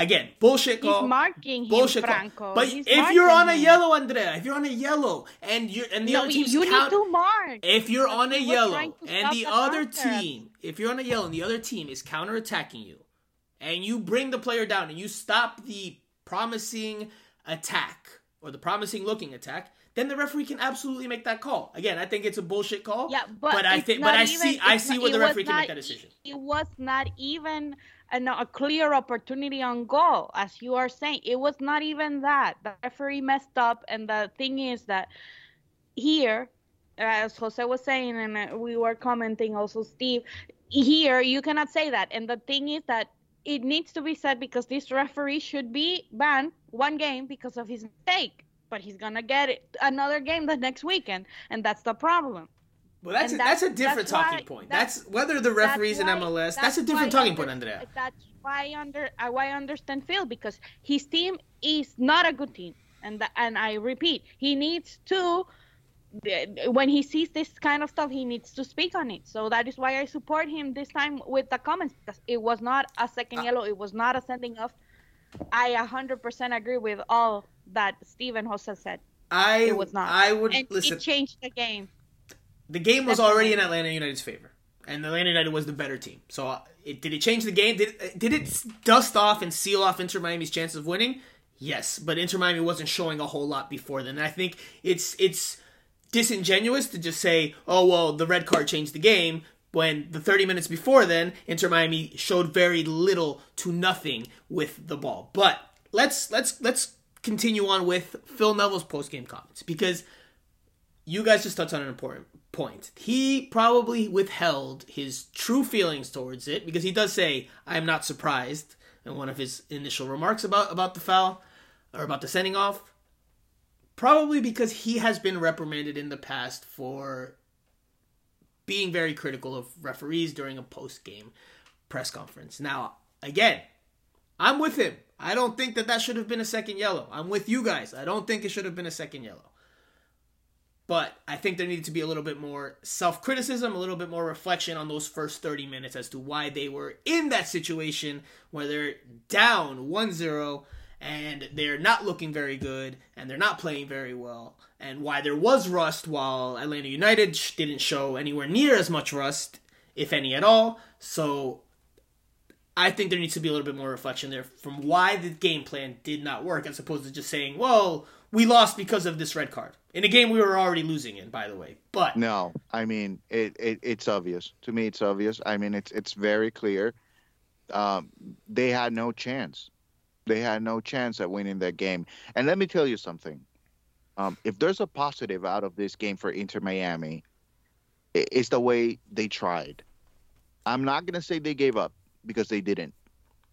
Again, bullshit call. He's call. marking him, bullshit call. Franco. But He's if you're on a yellow, Andrea, if you're on a yellow, and you're and the No, other team's you count- need to mark. if you're But on a yellow and the the other counter. team, if you're on a yellow and the other team is counterattacking you, and you bring the player down and you stop the promising attack or the promising looking attack, then the referee can absolutely make that call. Again, I think it's a bullshit call. Yeah, but, I think, but I even- see, I see where the referee can not make that decision. It was not even an, a clear opportunity on goal, as you are saying. It was not even that. The referee messed up, and the thing is that here, as Jose was saying, and uh, we were commenting also, Steve, here you cannot say that. And the thing is that it needs to be said because this referee should be banned one game because of his mistake. But he's gonna get it, another game the next weekend, and that's the problem. Well, that's a, that's, that's- a different that's talking why- point. that's- That's, whether the referees in MLS. That's, a different talking under- point, Andrea. That's why I under uh, why I understand Phil because his team is not a good team, and th- and I repeat, he needs to when he sees this kind of stuff, he needs to speak on it. So that is why I support him this time with the comments because it was not a second yellow, it was not a sending off. I 100% agree with all that Steven Jose said. I It was not. I would And listen. it changed the game. The game was Definitely. already in Atlanta United's favor, and Atlanta United was the better team. So, uh, it, did it change the game? Did it, did it dust off and seal off Inter Miami's chances of winning? Yes, but Inter Miami wasn't showing a whole lot before then. And I think it's it's disingenuous to just say, "Oh well, the red card changed the game." When the 30 minutes before then, Inter Miami showed very little to nothing with the ball. But let's let's let's continue on with Phil Neville's post game comments because you guys just touched on an important point. He probably withheld his true feelings towards it because he does say, "I am not surprised." In one of his initial remarks about about the foul or about the sending off, probably because he has been reprimanded in the past for being very critical of referees during a post game press conference. Now, again, I'm with him. I don't think that that should have been a second yellow. I'm with you guys. I don't think it should have been a second yellow. But I think there needed to be a little bit more self criticism, a little bit more reflection on those first 30 minutes as to why they were in that situation where they're down 1 0 and they're not looking very good and they're not playing very well, and why there was rust while Atlanta United didn't show anywhere near as much rust, if any at all. So I think there needs to be a little bit more reflection there from why the game plan did not work, as opposed to just saying, "Well, we lost because of this red card." In a game we were already losing in, by the way. But no, I mean it, it it's obvious to me. It's obvious. I mean it's it's very clear. Um, they had no chance. They had no chance at winning that game. And let me tell you something. Um, if there's a positive out of this game for Inter Miami, it's the way they tried. I'm not gonna say they gave up because they didn't.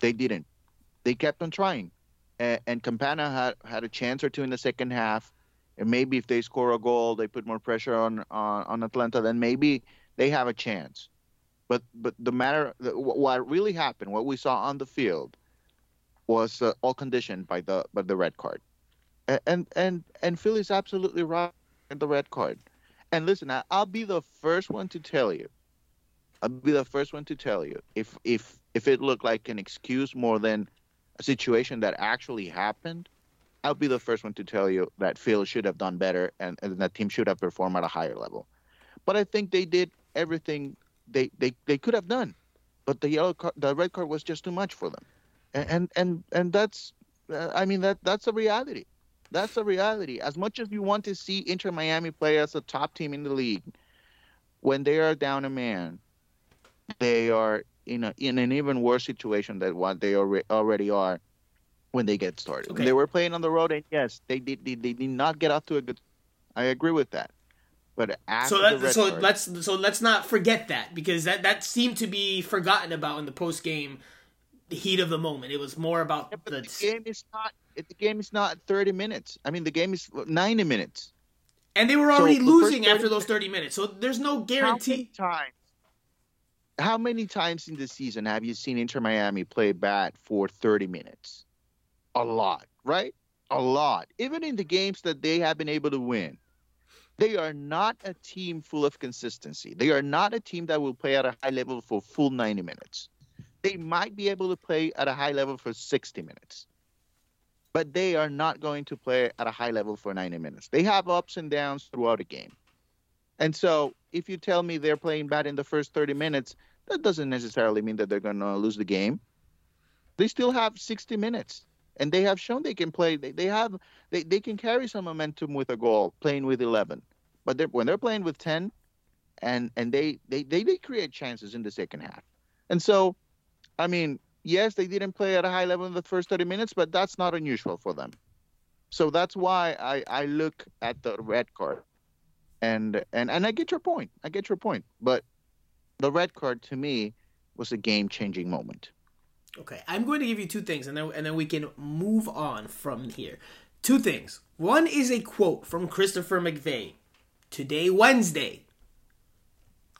They didn't. They kept on trying, and, and Campana had had a chance or two in the second half. And maybe if they score a goal, they put more pressure on on, on Atlanta. Then maybe they have a chance. But but the matter, what really happened, what we saw on the field, was uh, all conditioned by the by the red card, and and and Philly's absolutely right in the red card. And listen, I, I'll be the first one to tell you. I'll be the first one to tell you if if if it looked like an excuse more than a situation that actually happened. I'll be the first one to tell you that Phil should have done better and, and that team should have performed at a higher level. But I think they did everything they, they, they could have done, but the yellow card, the red card was just too much for them, and and and, and that's, uh, I mean that that's a reality. That's a reality. As much as you want to see Inter Miami play as a top team in the league, when they are down a man, they are in a in an even worse situation than what they already already are when they get started. Okay. They were playing on the road, and yes, they did they, they did not get off to a good. I agree with that. But so that, so card, let's so let's not forget that because that that seemed to be forgotten about in the post game heat of the moment. It was more about yeah, the... the game is not the game is not 30 minutes. I mean the game is 90 minutes. And they were already so losing after those 30 minutes. So there's no guarantee. How many times how many times in the season have you seen Inter Miami play bad for 30 minutes? A lot, right? A lot. Even in the games that they have been able to win. They are not a team full of consistency. They are not a team that will play at a high level for full 90 minutes. They might be able to play at a high level for 60 minutes, but they are not going to play at a high level for 90 minutes. They have ups and downs throughout a game. And so if you tell me they're playing bad in the first 30 minutes, that doesn't necessarily mean that they're going to lose the game. They still have 60 minutes and they have shown they can play. They, they have they, they can carry some momentum with a goal playing with 11, but they're, when they're playing with 10, and and they, they they they create chances in the second half, and so, I mean, yes, they didn't play at a high level in the first 30 minutes, but that's not unusual for them. So that's why I I look at the red card, and and and I get your point. I get your point, but the red card to me was a game changing moment. Okay, I'm going to give you two things, and then and then we can move on from here. Two things. One is a quote from Christopher McVey, today Wednesday.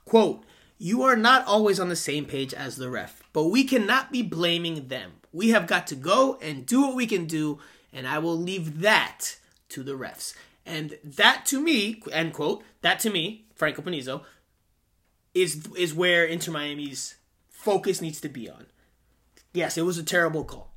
Quote: "You are not always on the same page as the ref, but we cannot be blaming them. We have got to go and do what we can do, and I will leave that to the refs." And that to me, end quote. That to me, Franco Panizo, is is where Inter Miami's focus needs to be on Yes, it was a terrible call.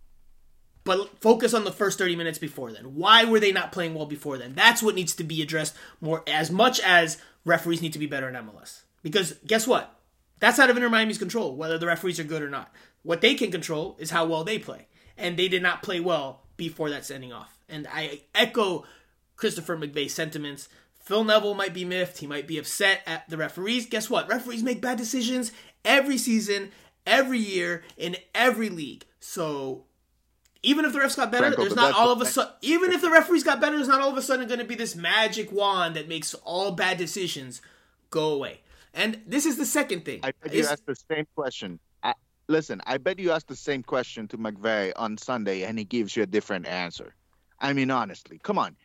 But focus on the first 30 minutes before then. Why were they not playing well before then? That's what needs to be addressed more as much as referees need to be better in MLS. Because guess what? That's out of Inter Miami's control, whether the referees are good or not. What they can control is how well they play. And they did not play well before that sending off. And I echo Christopher McVey's sentiments. Phil Neville might be miffed. He might be upset at the referees. Guess what? Referees make bad decisions every season, every year in every league. So even if the refs got better, Franco, there's not all of a sudden. Even if the referees got better, there's not all of a sudden going to be this magic wand that makes all bad decisions go away. And this is the second thing. I bet you asked the same question. I, listen, I bet you asked the same question to McVey on Sunday, and he gives you a different answer. I mean, honestly, come on.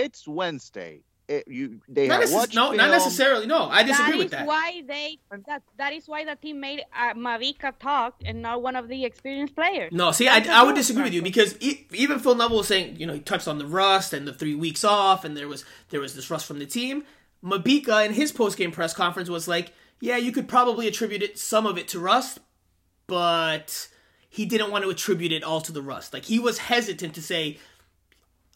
It's Wednesday it, you they not have no, not necessarily. No, I disagree that with that. Why they that that is why the team made uh, Mabika talk and not one of the experienced players. No, see, I, I would disagree with you because even Phil Neville was saying, you know, he touched on the rust and the three weeks off, and there was there was this rust from the team. Mabika in his post game press conference was like, yeah, you could probably attribute it some of it to rust, but he didn't want to attribute it all to the rust. Like he was hesitant to say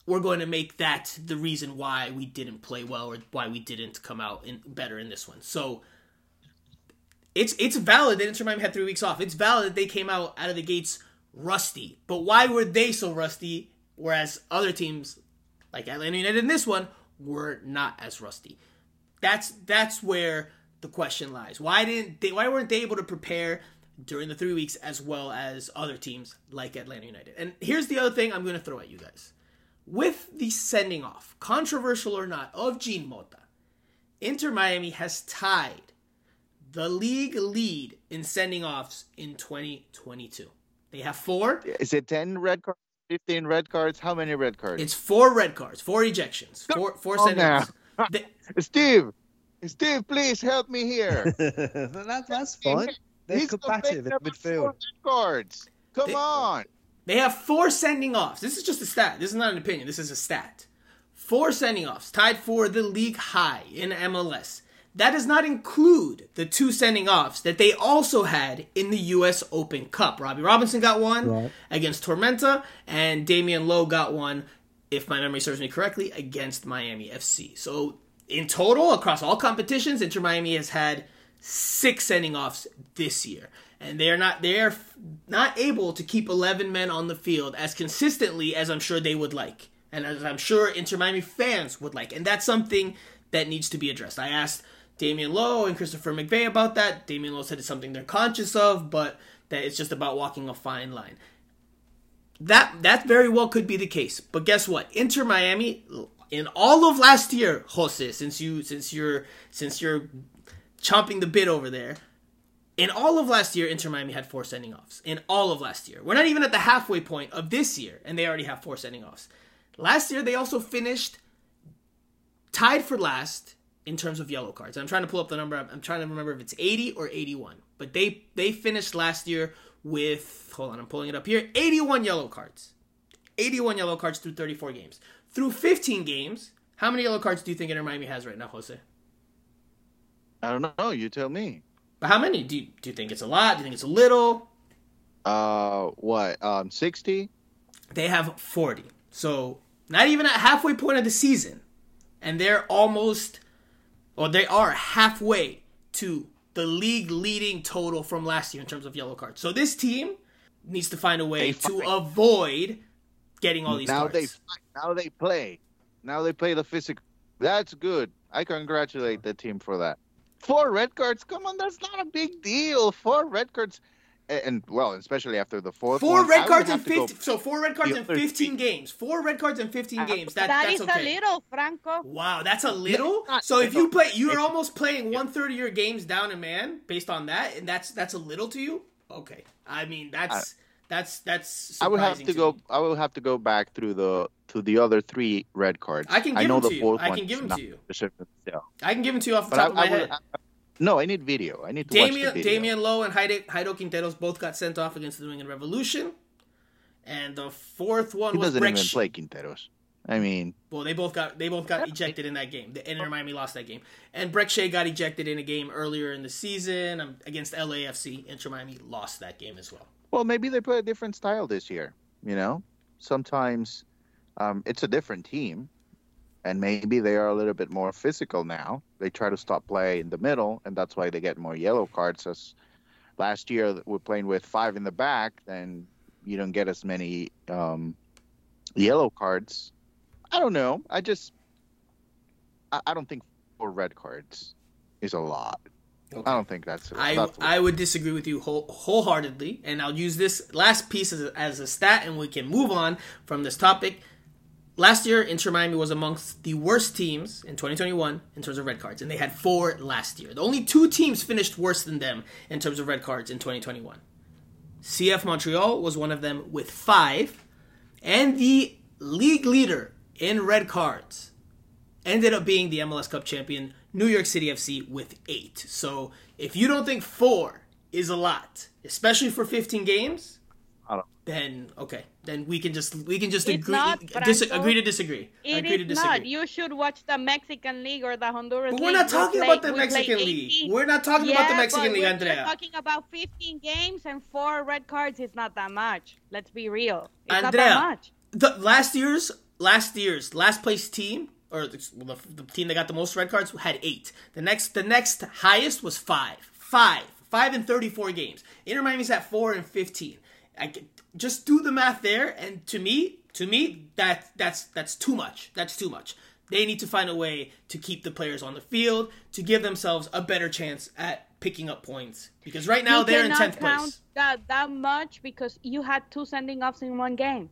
we're going to make that the reason why we didn't play well or why we didn't come out in, better in this one. So it's it's valid that Inter Miami had three weeks off. It's valid that they came out out of the gates rusty. But why were they so rusty, whereas other teams like Atlanta United in this one were not as rusty? That's that's where the question lies. Why didn't they? Why weren't they able to prepare during the three weeks as well as other teams like Atlanta United? And here's the other thing I'm going to throw at you guys. With the sending off, controversial or not, of Jean Mota, Inter Miami has tied the league lead in sending offs in 2022. They have four. Is it 10 red cards, 15 red cards? How many red cards? It's four red cards, four ejections, four four sending offs. now. They- Steve, Steve, please help me here. that, that's fine. They're He's combative in midfield. four red cards. Come They- on. They have four sending offs. This is just a stat. This is not an opinion. This is a stat. Four sending offs, tied for the league high in MLS. That does not include the two sending offs that they also had in the U.S. Open Cup. Robbie Robinson got one Right. against Tormenta, and Damion Lowe got one, if my memory serves me correctly, against Miami FC. So in total, across all competitions, Inter Miami has had six sending offs this year, and they are not they are not able to keep eleven men on the field as consistently as I'm sure they would like, and as I'm sure Inter Miami fans would like, and that's something that needs to be addressed. I asked Damion Lowe and Christopher McVey about that. Damion Lowe said it's something they're conscious of, but that it's just about walking a fine line. That that very well could be the case, but guess what? Inter Miami in all of last year, Jose, since you since you're since you're chomping the bit over there. In all of last year, Inter Miami had four sending offs. In all of last year. We're not even at the halfway point of this year, and they already have four sending offs. Last year, they also finished tied for last in terms of yellow cards. I'm trying to pull up the number. I'm, trying to remember if it's 80 or 81. But they they finished last year with hold on, I'm pulling it up here. 81 yellow cards. 81 yellow cards through 34 games. Through 15 games, how many yellow cards do you think Inter Miami has right now, Jose? I don't know. You tell me. But how many? Do you, do you think it's a lot? Do you think it's a little? Uh, what? Um, 60? They have 40. So not even at halfway point of the season. And they're almost, or they are halfway to the league leading total from last year in terms of yellow cards. So this team needs to find a way to avoid getting all these now cards. they fight. Now they play. Now they play the physical. That's good. I congratulate the team for that. Four red cards. Come on, that's not a big deal. Four red cards, and, and well, especially after the fourth. Four one, red cards in have to go- 50. So four red cards the in 15 team. games. Four red cards in 15 uh-huh. games. That, that that's is okay. a little, Franco. Wow, that's a little. not So if you play, you're almost playing one third of your games down a man based on that, and that's that's a little to you. Okay, I mean that's that's that's. I would have surprising to go. me. I will have to go back through the to the other three red cards. I can I give know them the to you. fourth I can give them to you. the sale. I can give them to you off the But I, top of my I head. I- no, I need video. I need to watch the video. Damion Lowe and Jairo, Jairo Quinteros both got sent off against the New England Revolution, and the fourth one he was doesn't Brek even Sh- play Quinteros. I mean, Well, they both got they both got ejected in that game. The Inter Miami lost that game, and Brek Shea got ejected in a game earlier in the season um, against LAFC. Inter Miami lost that game as well. well, maybe they play a different style this year. You know, sometimes um, it's a different team, and maybe they are a little bit more physical now. They try to stop play in the middle, and that's why they get more yellow cards. As last year, we're playing with five in the back, then you don't get as many um, yellow cards. I don't know. I just, I, I don't think four red cards is a lot. I don't think that's. I, that's I would disagree with you whole, wholeheartedly, and I'll use this last piece as a, as a stat, and we can move on from this topic. Last year, Inter Miami was amongst the worst teams in 2021 in terms of red cards, and they had four last year. The only two teams finished worse than them in terms of red cards in 2021. CF Montreal was one of them with five, and the league leader in red cards ended up being the MLS Cup champion, New York City FC, with eight. So if you don't think four is a lot, especially for 15 games, then okay, then we can just we can just It's agree not, dis- agree to disagree. It agree to disagree. not. You should watch the Mexican League or the Honduras but League. we're not We talking play- about the we play Mexican League. We're not talking about the Mexican League, Andrea. we're talking about 15 games and four red cards It's not that much. Let's be real. It's not Andrea, that much. the last year's last year's last place team or the, the, the team that got the most red cards had eight. The next the next highest was five. Five. five and thirty-four games. Inter Miami's at four and fifteen. I can, just do the math there, and to me, to me, that that's that's too much. That's too much. They need to find a way to keep the players on the field to give themselves a better chance at picking up points. Because right now you they're in cannot tenth place. That that much because you had two sending offs in one game.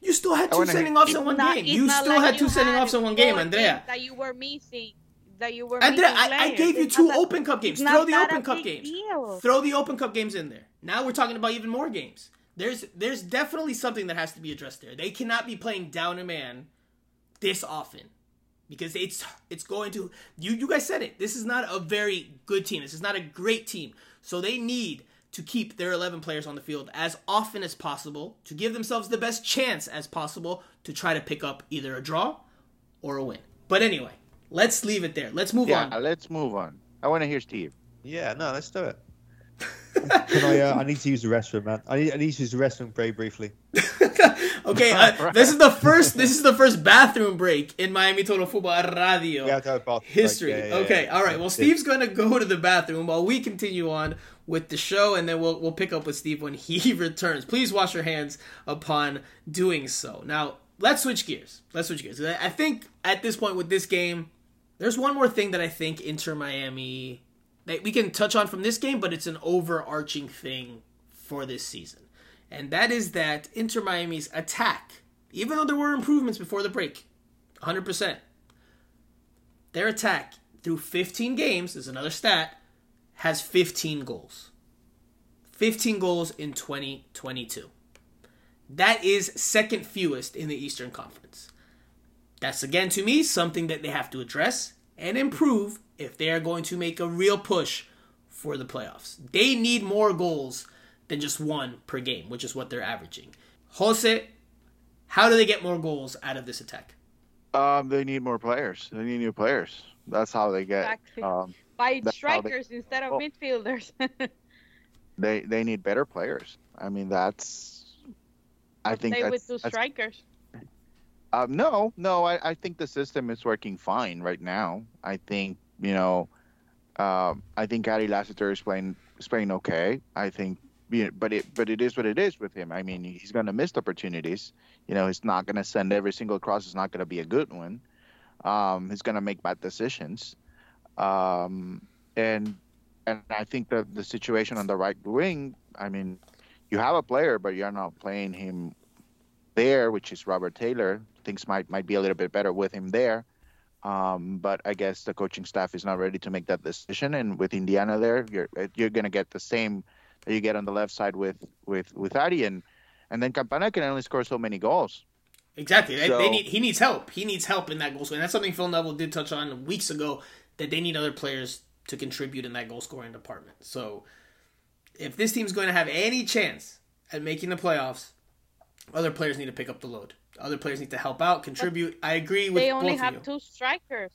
You still had two sending offs in one not- game. You still like had two sending offs in one game, Andrea. That you were missing. That you were Andrea, I, I gave you It's two that- Open Cup games. Throw the Open Cup games. deal. Throw the Open Cup games in there. Now we're talking about even more games. There's there's definitely something that has to be addressed there. They cannot be playing down a man this often because it's it's going to you you guys said it. This is not a very good team. This is not a great team. So they need to keep their 11 players on the field as often as possible to give themselves the best chance as possible to try to pick up either a draw or a win. But anyway, let's leave it there. Let's move Yeah, on. let's move on. I want to hear Steve. Yeah, no, let's do it. Can I? Uh, I need to use the restroom, man. I need, I need to use the restroom very briefly. okay, uh, this is the first. This is the first bathroom break in Miami Total Football Radio We have to have a bathroom break. history. Yeah, yeah, okay, yeah. all right. Well, Steve's gonna go to the bathroom while we continue on with the show, and then we'll we'll pick up with Steve when he returns. Please wash your hands upon doing so. Now, let's switch gears. Let's switch gears. I I think at this point with this game, there's one more thing that I think Inter Miami that we can touch on from this game, but it's an overarching thing for this season. And that is that Inter Miami's attack, even though there were improvements before the break, 100%, their attack through 15 games, is another stat, has 15 goals. 15 goals in 2022. That is second fewest in the Eastern Conference. That's again to me something that they have to address and improve if they are going to make a real push for the playoffs. They need more goals than just one per game, which is what they're averaging. Jose, how do they get more goals out of this attack? Um, they need more players. They need new players. That's how they get. Exactly. Um, By That's how they- strikers instead of Oh. midfielders. they they need better players. I mean, that's. I think Stay that's, with two that's- strikers. Um, no, no. I, I think the system is working fine right now. I think you know, um, I think Ari Lassiter is playing is playing okay. I think, you know, but it but it is what it is with him. I mean, he's going to miss opportunities. You know, he's not going to send every single cross. It's not going to be a good one. Um, he's going to make bad decisions. Um, and and I think that the situation on the right wing. I mean, you have a player, but you're not playing him there, which is Robert Taylor. Things might might be a little bit better with him there. Um, but I guess the coaching staff is not ready to make that decision. And with Indiana there, you're you're gonna get the same that you get on the left side with with with Adi, and and then Campana can only score so many goals. Exactly. They, they need he needs help. He needs help in that goal scoring. That's something Phil Neville did touch on weeks ago that they need other players to contribute in that goal scoring department. So if this team's going to have any chance at making the playoffs, other players need to pick up the load. Other players need to help out, contribute. I agree with both of you. They only have two strikers.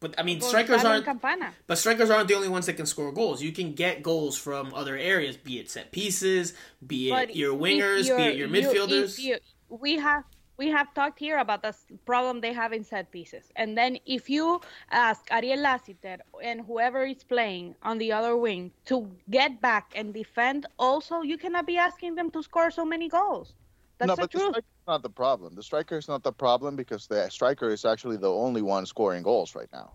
But I mean, Gonzalo strikers aren't. Campana. But strikers aren't the only ones that can score goals. You can get goals from other areas, be it set pieces, be it But your wingers, be it your midfielders. you- we have we have talked here about the problem they have in set pieces, and then if you ask Ariel Lassiter and whoever is playing on the other wing to get back and defend, also you cannot be asking them to score so many goals. That's no, the but the truth. striker is not the problem. The striker is not the problem because the striker is actually the only one scoring goals right now.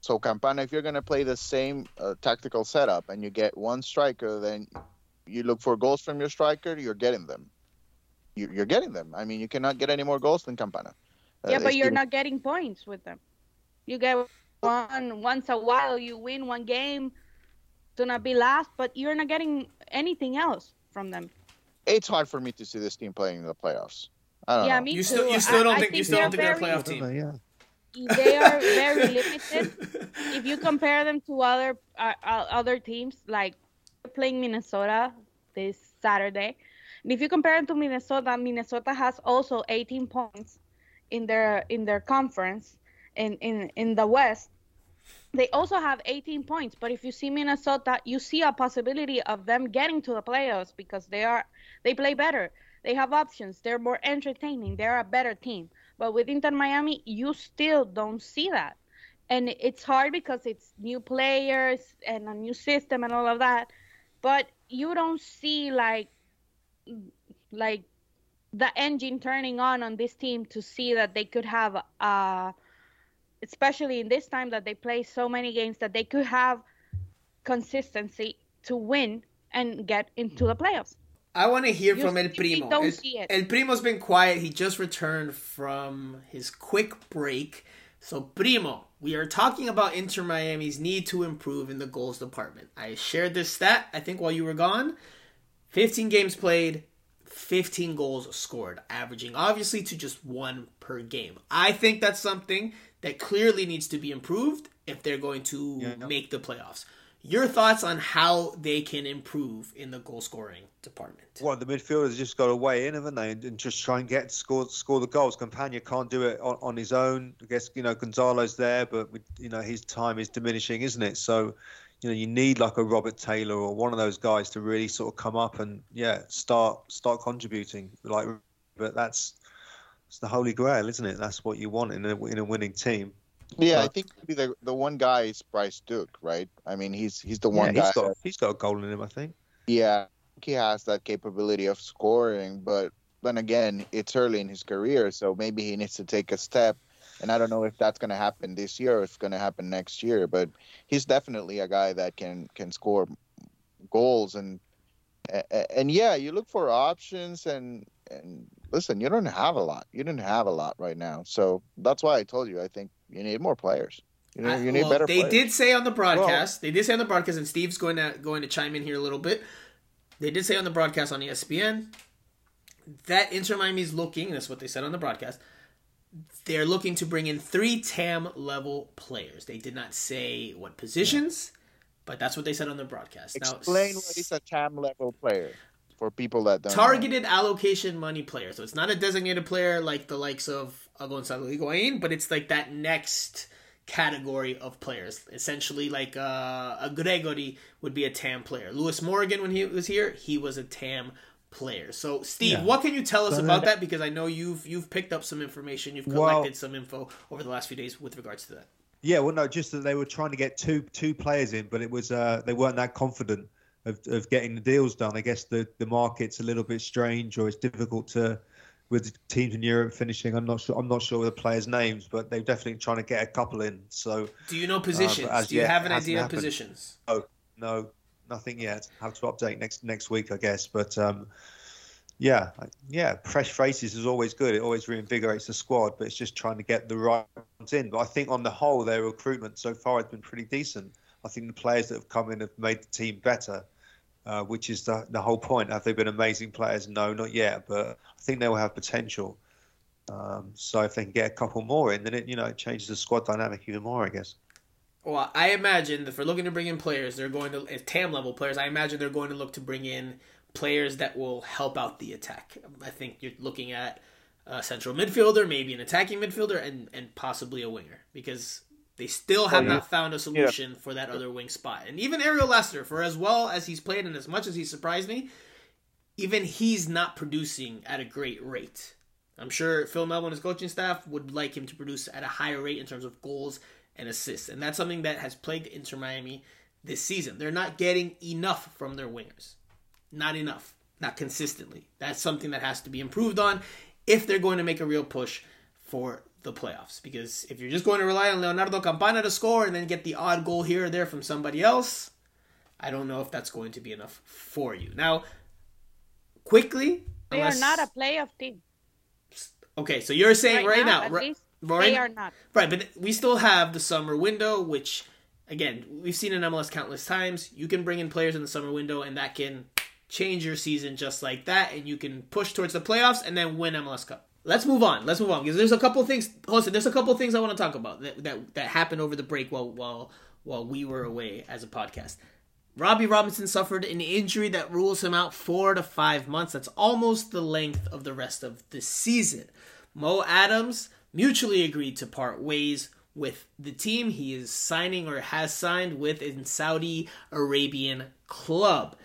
So Campana, if you're going to play the same uh, tactical setup and you get one striker, then you look for goals from your striker. You're getting them. You, you're getting them. I mean, you cannot get any more goals than Campana. Uh, yeah, but you're you- not getting points with them. You get one once a while, you win one game, to not be last, but you're not getting anything else from them. It's hard for me to see this team playing in the playoffs. I don't Yeah, know. me You too. still- you still I- don't I think- you still don't think they're a playoff I yeah. they are very limited. If you compare them to other uh, uh, other teams, like playing Minnesota this Saturday, and if you compare them to Minnesota, Minnesota has also 18 points in their in their conference in in in the West. They also have 18 points, but if you see Minnesota, you see a possibility of them getting to the playoffs because they are they play better. They have options. They're more entertaining. They're a better team. But with Inter Miami, you still don't see that. and it's hard because it's new players and a new system and all of that. But you don't see like like the engine turning on on this team to see that they could have uh especially in this time that they play so many games that they could have consistency to win and get into the playoffs. I want to hear You from El Primo. don't El, see it. El Primo's been quiet. He just returned from his quick break. So, Primo, we are talking about Inter Miami's need to improve in the goals department. I shared this stat, I think, while you were gone. 15 games played, 15 goals scored, averaging obviously to just one per game. I think that's something that clearly needs to be improved if they're going to Yeah. make the playoffs. Your thoughts on how they can improve in the goal scoring department? Well, the midfielders just got to weigh in, haven't they, and, and just try and get score score the goals. Campana can't do it on, on his own. I guess you know Gonzalo's there, but with, you know his time is diminishing, isn't it? So, you know, you need like a Robert Taylor or one of those guys to really sort of come up and yeah, start start contributing. Like, but that's it's the holy grail, isn't it? That's what you want in a in a winning team. Yeah, I think the the one guy is Bryce Duke, right? I mean, he's he's the Yeah, one guy. he's got that- he's got a goal in him, I think. yeah, he has that capability of scoring, but then again, it's early in his career, so maybe he needs to take a step. And I don't know if that's going to happen this year or if it's going to happen next year, but he's definitely a guy that can can score goals and and yeah, you look for options and and listen, you don't have a lot. You didn't have a lot right now, so that's why I told you I think you need more players. You, know, you need well, better. they players. did say on the broadcast. they did say on the broadcast, and Steve's going to going to chime in here a little bit. They did say on the broadcast on ESPN that Inter Miami's looking. That's what they said on the broadcast. They're looking to bring in three TAM level players. They did not say what positions, but that's what they said on the broadcast. Explain now, what is a TAM level player for people that don't. know. targeted allocation money player. So it's not a designated player like the likes of Gonzalo Higuain, but it's like that next category of players. Essentially, like uh, a Gregore would be a TAM player. Lewis Morgan, when he was here, he was a TAM player. So, Steve, Yeah. what can you tell us So about then- that? Because I know you've you've picked up some information, you've Well- collected some info over the last few days with regards to that. Yeah, well, no, just that they were trying to get two two players in, but it was uh, they weren't that confident of, of getting the deals done. I guess the, the market's a little bit strange, or it's difficult to with teams in Europe finishing. I'm not sure. I'm not sure of the players' names, but they're definitely trying to get a couple in. So Do you know positions? as Do you yet, have an idea of happened. positions? no, nothing yet. Have to update next next week, I guess. But um, yeah, yeah, fresh faces is always good. It always reinvigorates the squad, but it's just trying to get the right ones in. But I think on the whole, their recruitment so far has been pretty decent. I think the players that have come in have made the team better, uh, which is the the whole point. Have they been amazing players? No, not yet. But I think they will have potential. Um, so if they can get a couple more in, then it you know it changes the squad dynamic even more, I guess. Well, I imagine if they're looking to bring in players, they're going to if TAM level players. I imagine they're going to look to bring in players that will help out the attack. I think you're looking at a central midfielder, maybe an attacking midfielder, and and possibly a winger because they still have oh, yeah. not found a solution for that other wing spot. And even Ariel Lassiter, for as well as he's played and as much as he surprised me, even he's not producing at a great rate. I'm sure Phil Neville and his coaching staff would like him to produce at a higher rate in terms of goals and assists. And that's something that has plagued Inter Miami this season. They're not getting enough from their wingers. Not enough. Not consistently. That's something that has to be improved on if they're going to make a real push for the playoffs. Because if you're just going to rely on Leonardo Campana to score and then get the odd goal here or there from somebody else, I don't know if that's going to be enough for you. Now, quickly, They are not a playoff team. Okay, so you're saying right, now, at right, right, they are not. right, but we still have the summer window, which again we've seen in MLS countless times. You can bring in players in the summer window, and that can change your season just like that, and you can push towards the playoffs and then win MLS Cup. Let's move on. Let's move on because there's a couple things. Listen, there's a couple things I want to talk about that that, that happened over the break while while while we were away as a podcast. Robbie Robinson suffered an injury that rules him out four to five months. That's almost the length of the rest of the season. Mo Adams mutually agreed to part ways with the team he is signing or has signed with in Saudi Arabian club.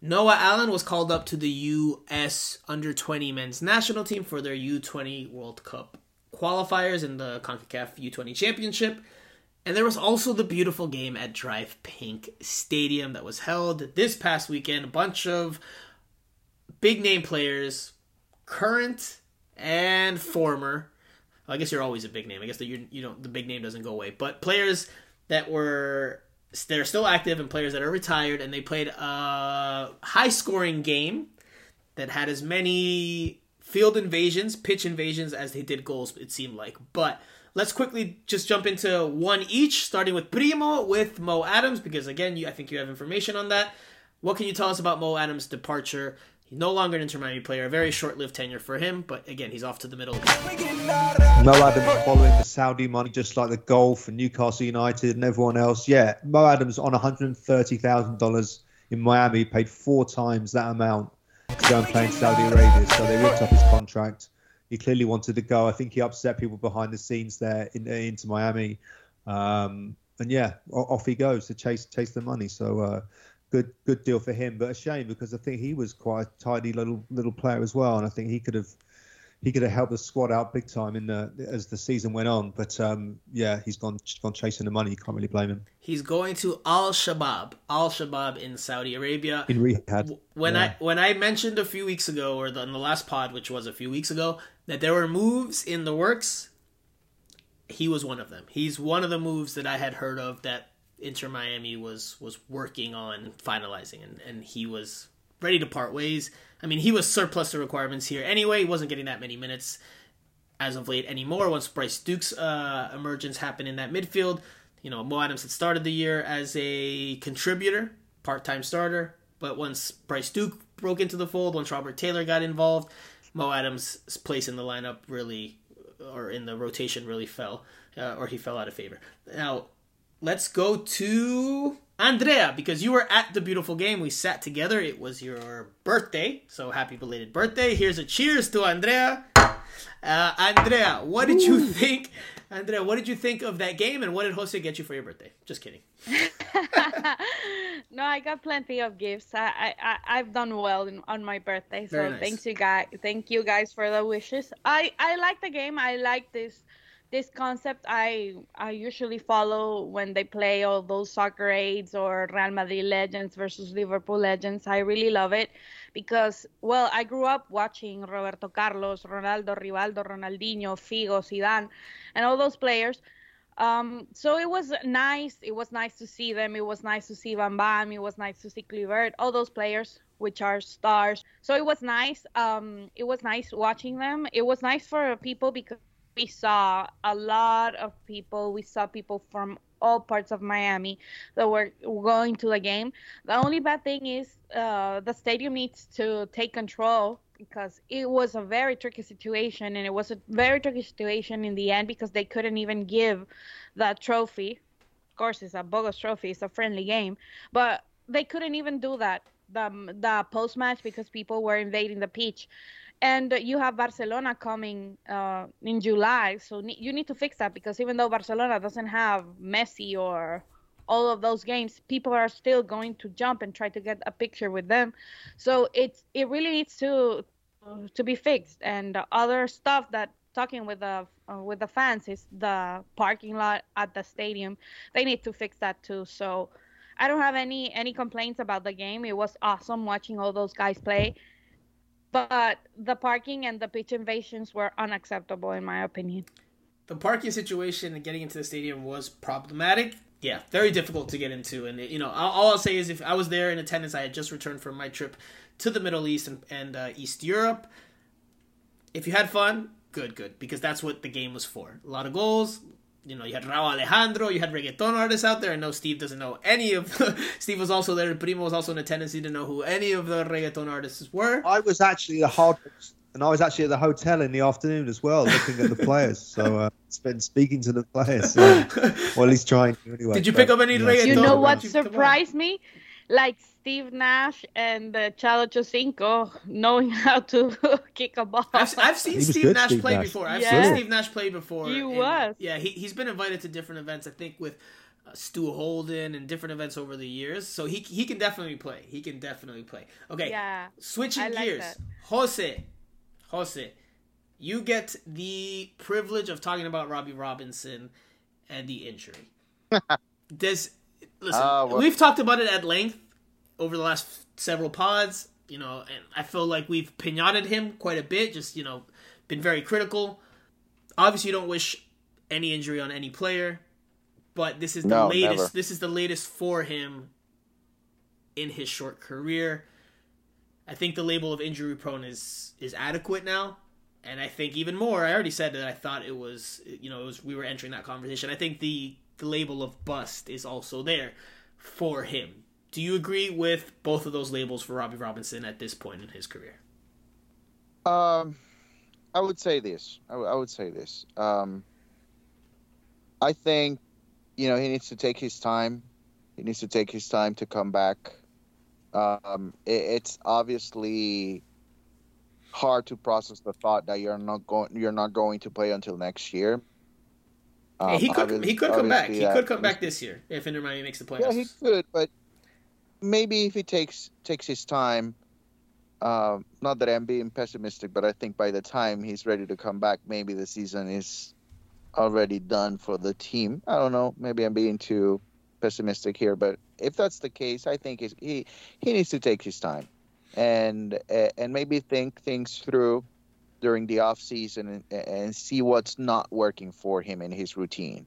Noah Allen was called up to the U.S. under 20 men's national team for their U20 World Cup qualifiers in the CONCACAF U20 Championship. And there was also the beautiful game at DRV PNK Stadium that was held this past weekend. A bunch of big name players, current and former. I guess you're always a big name. I guess that you you don't the big name doesn't go away, but players that were they're still active and players that are retired, and they played a high scoring game that had as many field invasions, pitch invasions as they did goals. It seemed like, but let's quickly just jump into one each, starting with Primo with Mo Adams, because again, you, I think you have information on that. What can you tell us about Mo Adams' departure? He's no longer an Inter Miami player. A very short-lived tenure for him, but again, he's off to the Middle East. Mo Adams following the Saudi money, just like the goal for Newcastle United and everyone else. Yeah, Mo Adams on $130,000 in Miami paid four times that amount to go and play in Saudi Arabia. So they ripped up his contract. He clearly wanted to go. I think he upset people behind the scenes there in, Inter Miami. Um, and yeah, off he goes to chase chase the money. So uh, good good deal for him, but a shame because I think he was quite a tidy little little player as well, and I think he could have he could have helped the squad out big time in the as the season went on. But um, yeah, he's gone gone chasing the money. You can't really blame him. He's going to Al Shabab, Al Shabab in Saudi Arabia. In Riyadh. When yeah. I when I mentioned a few weeks ago, or the, in the last pod, which was a few weeks ago, that there were moves in the works. He was one of them. He's one of the moves that I had heard of that Inter Miami was was working on finalizing, and, and he was ready to part ways. I mean, he was surplus to requirements here anyway. He wasn't getting that many minutes as of late anymore. Once Bryce Duke's uh, emergence happened in that midfield, you know, Mo Adams had started the year as a contributor, part-time starter, but once Bryce Duke broke into the fold, once Robert Taylor got involved, Mo Adams' place in the lineup really, or in the rotation really fell, uh, or he fell out of favor. Now, let's go to Andrea because you were at the beautiful game. We sat together. It was your birthday, so happy belated birthday. Here's a cheers to Andrea. Uh, Andrea, what did you think? Andrea, what did you think of that game, and what did Jose get you for your birthday? Just kidding. no, I got plenty of gifts. I I I've done well in, on my birthday, so nice. thanks you guys. Thank you guys for the wishes. I I like the game. I like this this concept I I usually follow when they play all those soccer aids or Real Madrid legends versus Liverpool legends. I really love it because well, I grew up watching Roberto Carlos, Ronaldo, Rivaldo, Ronaldinho, Figo, Zidane, and all those players. Um, so it was nice. It was nice to see them. It was nice to see Bam Bam. It was nice to see Kluivert. All those players, which are stars. So it was nice. Um, it was nice watching them. It was nice for people because we saw a lot of people. We saw people from all parts of Miami that were going to the game. The only bad thing is uh, the stadium needs to take control because it was a very tricky situation, and it was a very tricky situation in the end because they couldn't even give that trophy. Of course, it's a bogus trophy. It's a friendly game, but they couldn't even do that the the post match because people were invading the pitch and you have Barcelona coming uh, in July, so ne- you need to fix that because even though Barcelona doesn't have Messi or all of those games, people are still going to jump and try to get a picture with them. So it's it really needs to to be fixed. And other stuff that talking with the uh, with the fans is the parking lot at the stadium. They need to fix that too. So I don't have any any complaints about the game. It was awesome watching all those guys play but the parking and the pitch invasions were unacceptable in my opinion. The parking situation and getting into the stadium was problematic. Yeah, very difficult to get into. And you know, all I'll say is, if I was there in attendance, I had just returned from my trip to the Middle East and, and uh, East Europe. If you had fun, good, good, because that's what the game was for. A lot of goals, you know, you had Rauw Alejandro, you had reggaeton artists out there. I know Steve doesn't know any of. Steve was also there. Primo was also in attendance. a tendency to know who any of the reggaeton artists were. I was actually the hard, and I was actually at the hotel in the afternoon as well, looking at the players. So uh, spent speaking to the players, so, or at least trying to anyway. Did you pick up any yeah. reggaeton? You know what surprised me? Like Steve Nash and uh, Chad Ochocinco knowing how to kick a ball. I've, I've seen Steve good, Nash Steve play Nash. before. I've Yeah. seen Steve Nash play before. He and, was. Yeah, he, he's been invited to different events, I think, with uh, Stu Holden and different events over the years. So he, he can definitely play. He can definitely play. Okay, Yeah. switching I like gears. that. Jose, Jose, you get the privilege of talking about Robbie Robinson and the injury. Does listen? Ah, well- We've talked about it at length over the last several pods. You know, and I feel like we've pinated him quite a bit. Just you know, been very critical. Obviously, you don't wish any injury on any player, but this is the No, latest. never. This is the latest for him in his short career. I think the label of injury prone is is adequate now, and I think even more. I already said that I thought it was you know it was we were entering that conversation. I think the the label of bust is also there for him. Do you agree with both of those labels for Robbie Robinson at this point in his career? Um, I would say this. I, would- say this. Um, I think, you know, he needs to take his time. He needs to take his time to come back. Um, it, it's obviously hard to process the thought that you're not going you're not going to play until next year. Um, he could he could come back. He could come back this year if Inter Miami makes the playoffs. Yeah, he could, but maybe if he takes takes his time. Um, not that I'm being pessimistic, but I think by the time he's ready to come back, maybe the season is already done for the team. I don't know. Maybe I'm being too pessimistic here, but if that's the case, I think he he needs to take his time and uh, and maybe think things through during the off season and, and see what's not working for him in his routine.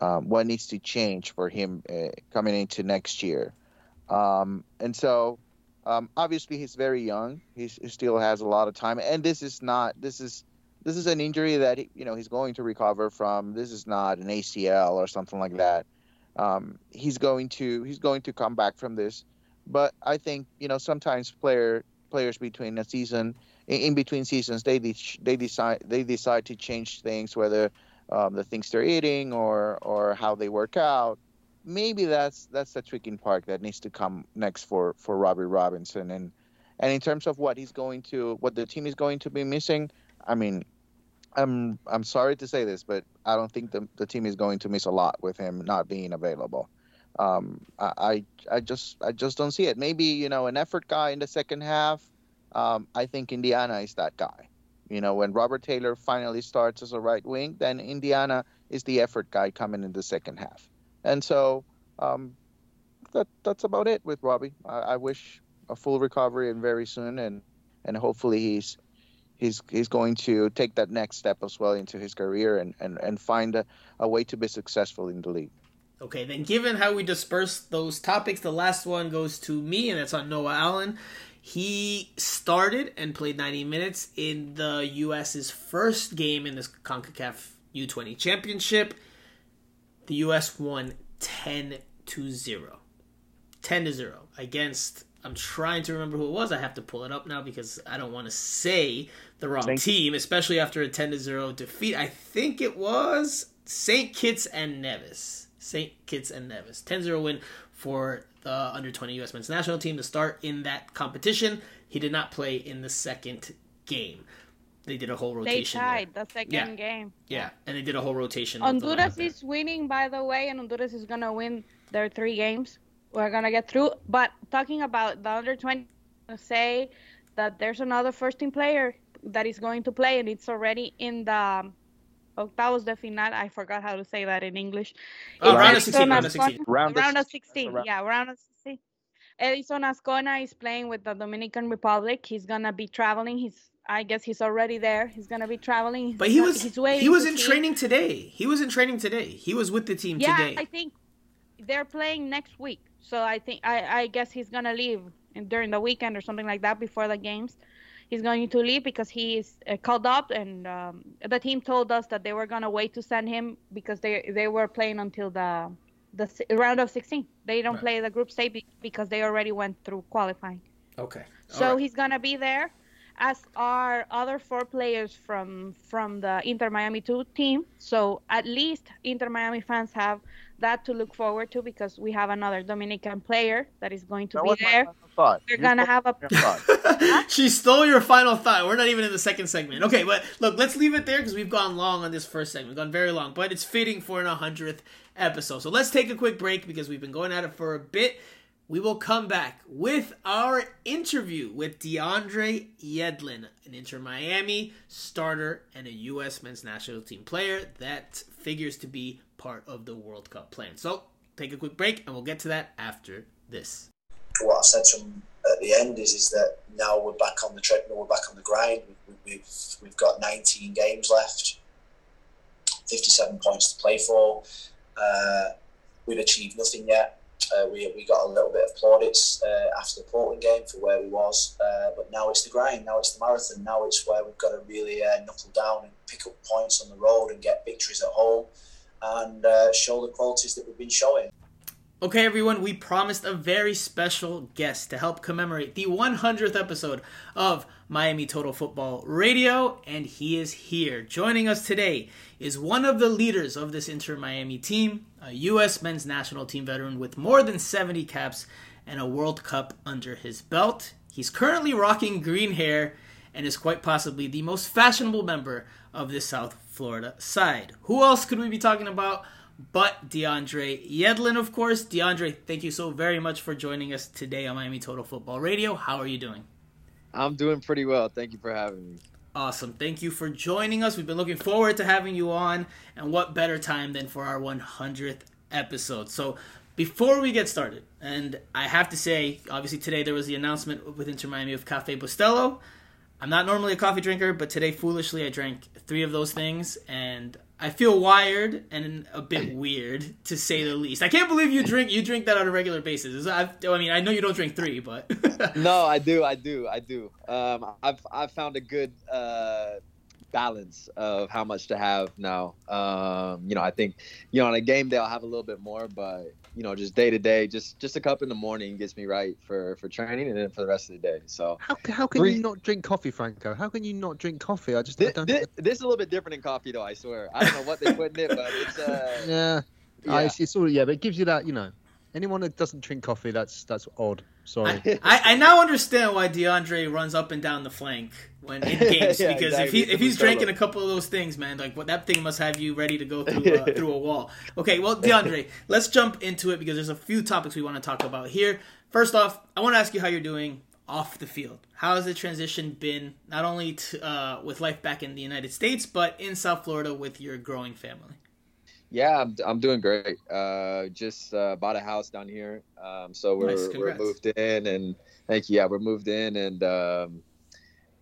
Um, what needs to change for him uh, coming into next year? Um, and so, um, obviously, he's very young. He's, he still has a lot of time, and this is not this is this is an injury that he, you know he's going to recover from. This is not an ACL or something like that. Um, he's going to he's going to come back from this, but I think you know sometimes player players between a season in, between seasons they de- they decide they decide to change things whether um, the things they're eating or or how they work out maybe that's that's the tricking part that needs to come next for for Robbie Robinson. And and in terms of what he's going to what the team is going to be missing I mean I'm I'm sorry to say this but I don't think the the team is going to miss a lot with him not being available. Um I I, just I just don't see it. Maybe you know an effort guy in the second half. Um I think Indiana is that guy. You know when Robert Taylor finally starts as a right wing then Indiana is the effort guy coming in the second half and so um, that that's about it with Robbie. I, I wish a full recovery and very soon, and and hopefully he's he's he's going to take that next step as well into his career and and, and find a, a way to be successful in the league. Okay, then given how we dispersed those topics, the last one goes to me, and that's on Noah Allen. He started and played 90 minutes in the U.S.'s first game in this CONCACAF U20 Championship. The U.S. won 10 to 0. 10 to 0 against. I'm trying to remember who it was. I have to pull it up now because I don't want to say the wrong team, especially after a 10 to 0 defeat. I think it was St. Kitts and Nevis. St. Kitts and Nevis. 10 0 win for the under 20 U.S. men's national team to start in that competition. He did not play in the second game. They did a whole They rotation. there. tied the second Yeah. game. Yeah, and they did a whole rotation. Honduras is winning, by the way, and Honduras is gonna win their three games. We're gonna get through. But talking about the under 20, say that there's another first team player that is going to play, and it's already in the octavos de final. I forgot how to say that in English. Oh, It's round of 16, Edison round of 16. Round of round of 16, 16. round- Yeah, round of 16. Edison Azcona is playing with the Dominican Republic. He's gonna be traveling. He's I guess he's already there. He's gonna be traveling. He's But he was he's waiting he was in see- training today. He was in training today. He was with the team Yeah, today. I think they're playing next week. So I think I I guess he's gonna leave during the weekend or something like that before the games. He's going to leave because he is uh, called up, and um, the team told us that they were gonna wait to send him because they they were playing until the the round of 16. They don't Right. play the group stage because they already went through qualifying. okay. So All right. he's gonna be there, as are other four players from from the Inter Miami two team. So at least Inter Miami fans have that to look forward to because we have another Dominican player that is going to That be there. final thought. They're You gonna have a your she stole your final thought. We're not even in the second segment. Okay, but look, let's leave it there because we've gone long on this first segment. We've gone very long, but it's fitting for an 100th episode. So let's take a quick break because we've been going at it for a bit. We will come back with our interview with DeAndre Yedlin, an Inter Miami starter and a U.S. men's national team player that figures to be part of the World Cup plan. So, take a quick break and we'll get to that after this. What I said to him at the end is, is that now we're back on the treadmill, we're back on the grind. We've, we've got 19 games left, 57 points to play for. Uh, we've achieved nothing yet uh, we, we got a little bit of plaudits uh, after the Portland game for where we was, uh, but now it's the grind. Now it's the marathon. Now it's where we've got to really uh, knuckle down and pick up points on the road and get victories at home and uh, show the qualities that we've been showing. Okay, everyone, we promised a very special guest to help commemorate the 100th episode of Miami Total Football Radio, and he is here. Joining us today is one of the leaders of this Inter Miami team, a U.S. men's national team veteran with more than 70 caps and a World Cup under his belt. He's currently rocking green hair and is quite possibly the most fashionable member of the South Florida side. Who else could we be talking about? But DeAndre Yedlin, of course. DeAndre, thank you so very much for joining us today on Miami Total Football Radio. How are you doing? I'm doing pretty well. Thank you for having me. Awesome. Thank you for joining us. We've been looking forward to having you on, and what better time than for our 100th episode? So, before we get started, and I have to say, obviously today there was the announcement with Inter Miami of Cafe Bustelo. I'm not normally a coffee drinker, but today foolishly I drank three of those things, and I feel wired and a bit weird to say the least. I can't believe you drink you drink that on a regular basis. I, I mean, I know you don't drink three, but no, I do, I do, I do. Um, I've I've found a good uh, balance of how much to have now. Um, you know, I think you know on a game day I'll have a little bit more, but you know, just day to day, just just a cup in the morning gets me right for for training and then for the rest of the day. So how how can three, you not drink coffee, Franco? How can you not drink coffee? I just this, I don't... this, this, is a little bit different than coffee, though. I swear. I don't know what they put in it, but it's uh yeah. yeah. I, it's all yeah, but it gives you that you know anyone that doesn't drink coffee, that's that's odd. Sorry. I, I now understand why DeAndre runs up and down the flank when in games yeah, because exactly. if he if he's drinking a couple of those things, man, like what that thing must have you ready to go through uh, through a wall. Okay, well, DeAndre, let's jump into it because there's a few topics we want to talk about here. First off, I want to ask you how you're doing off the field. How has the transition been, not only to, uh, with life back in the United States, but in South Florida with your growing family? Yeah, I'm, I'm doing great. Uh, just uh, bought a house down here, um, so we're nice. we're moved in, and thank you. Yeah, we're moved in, and um,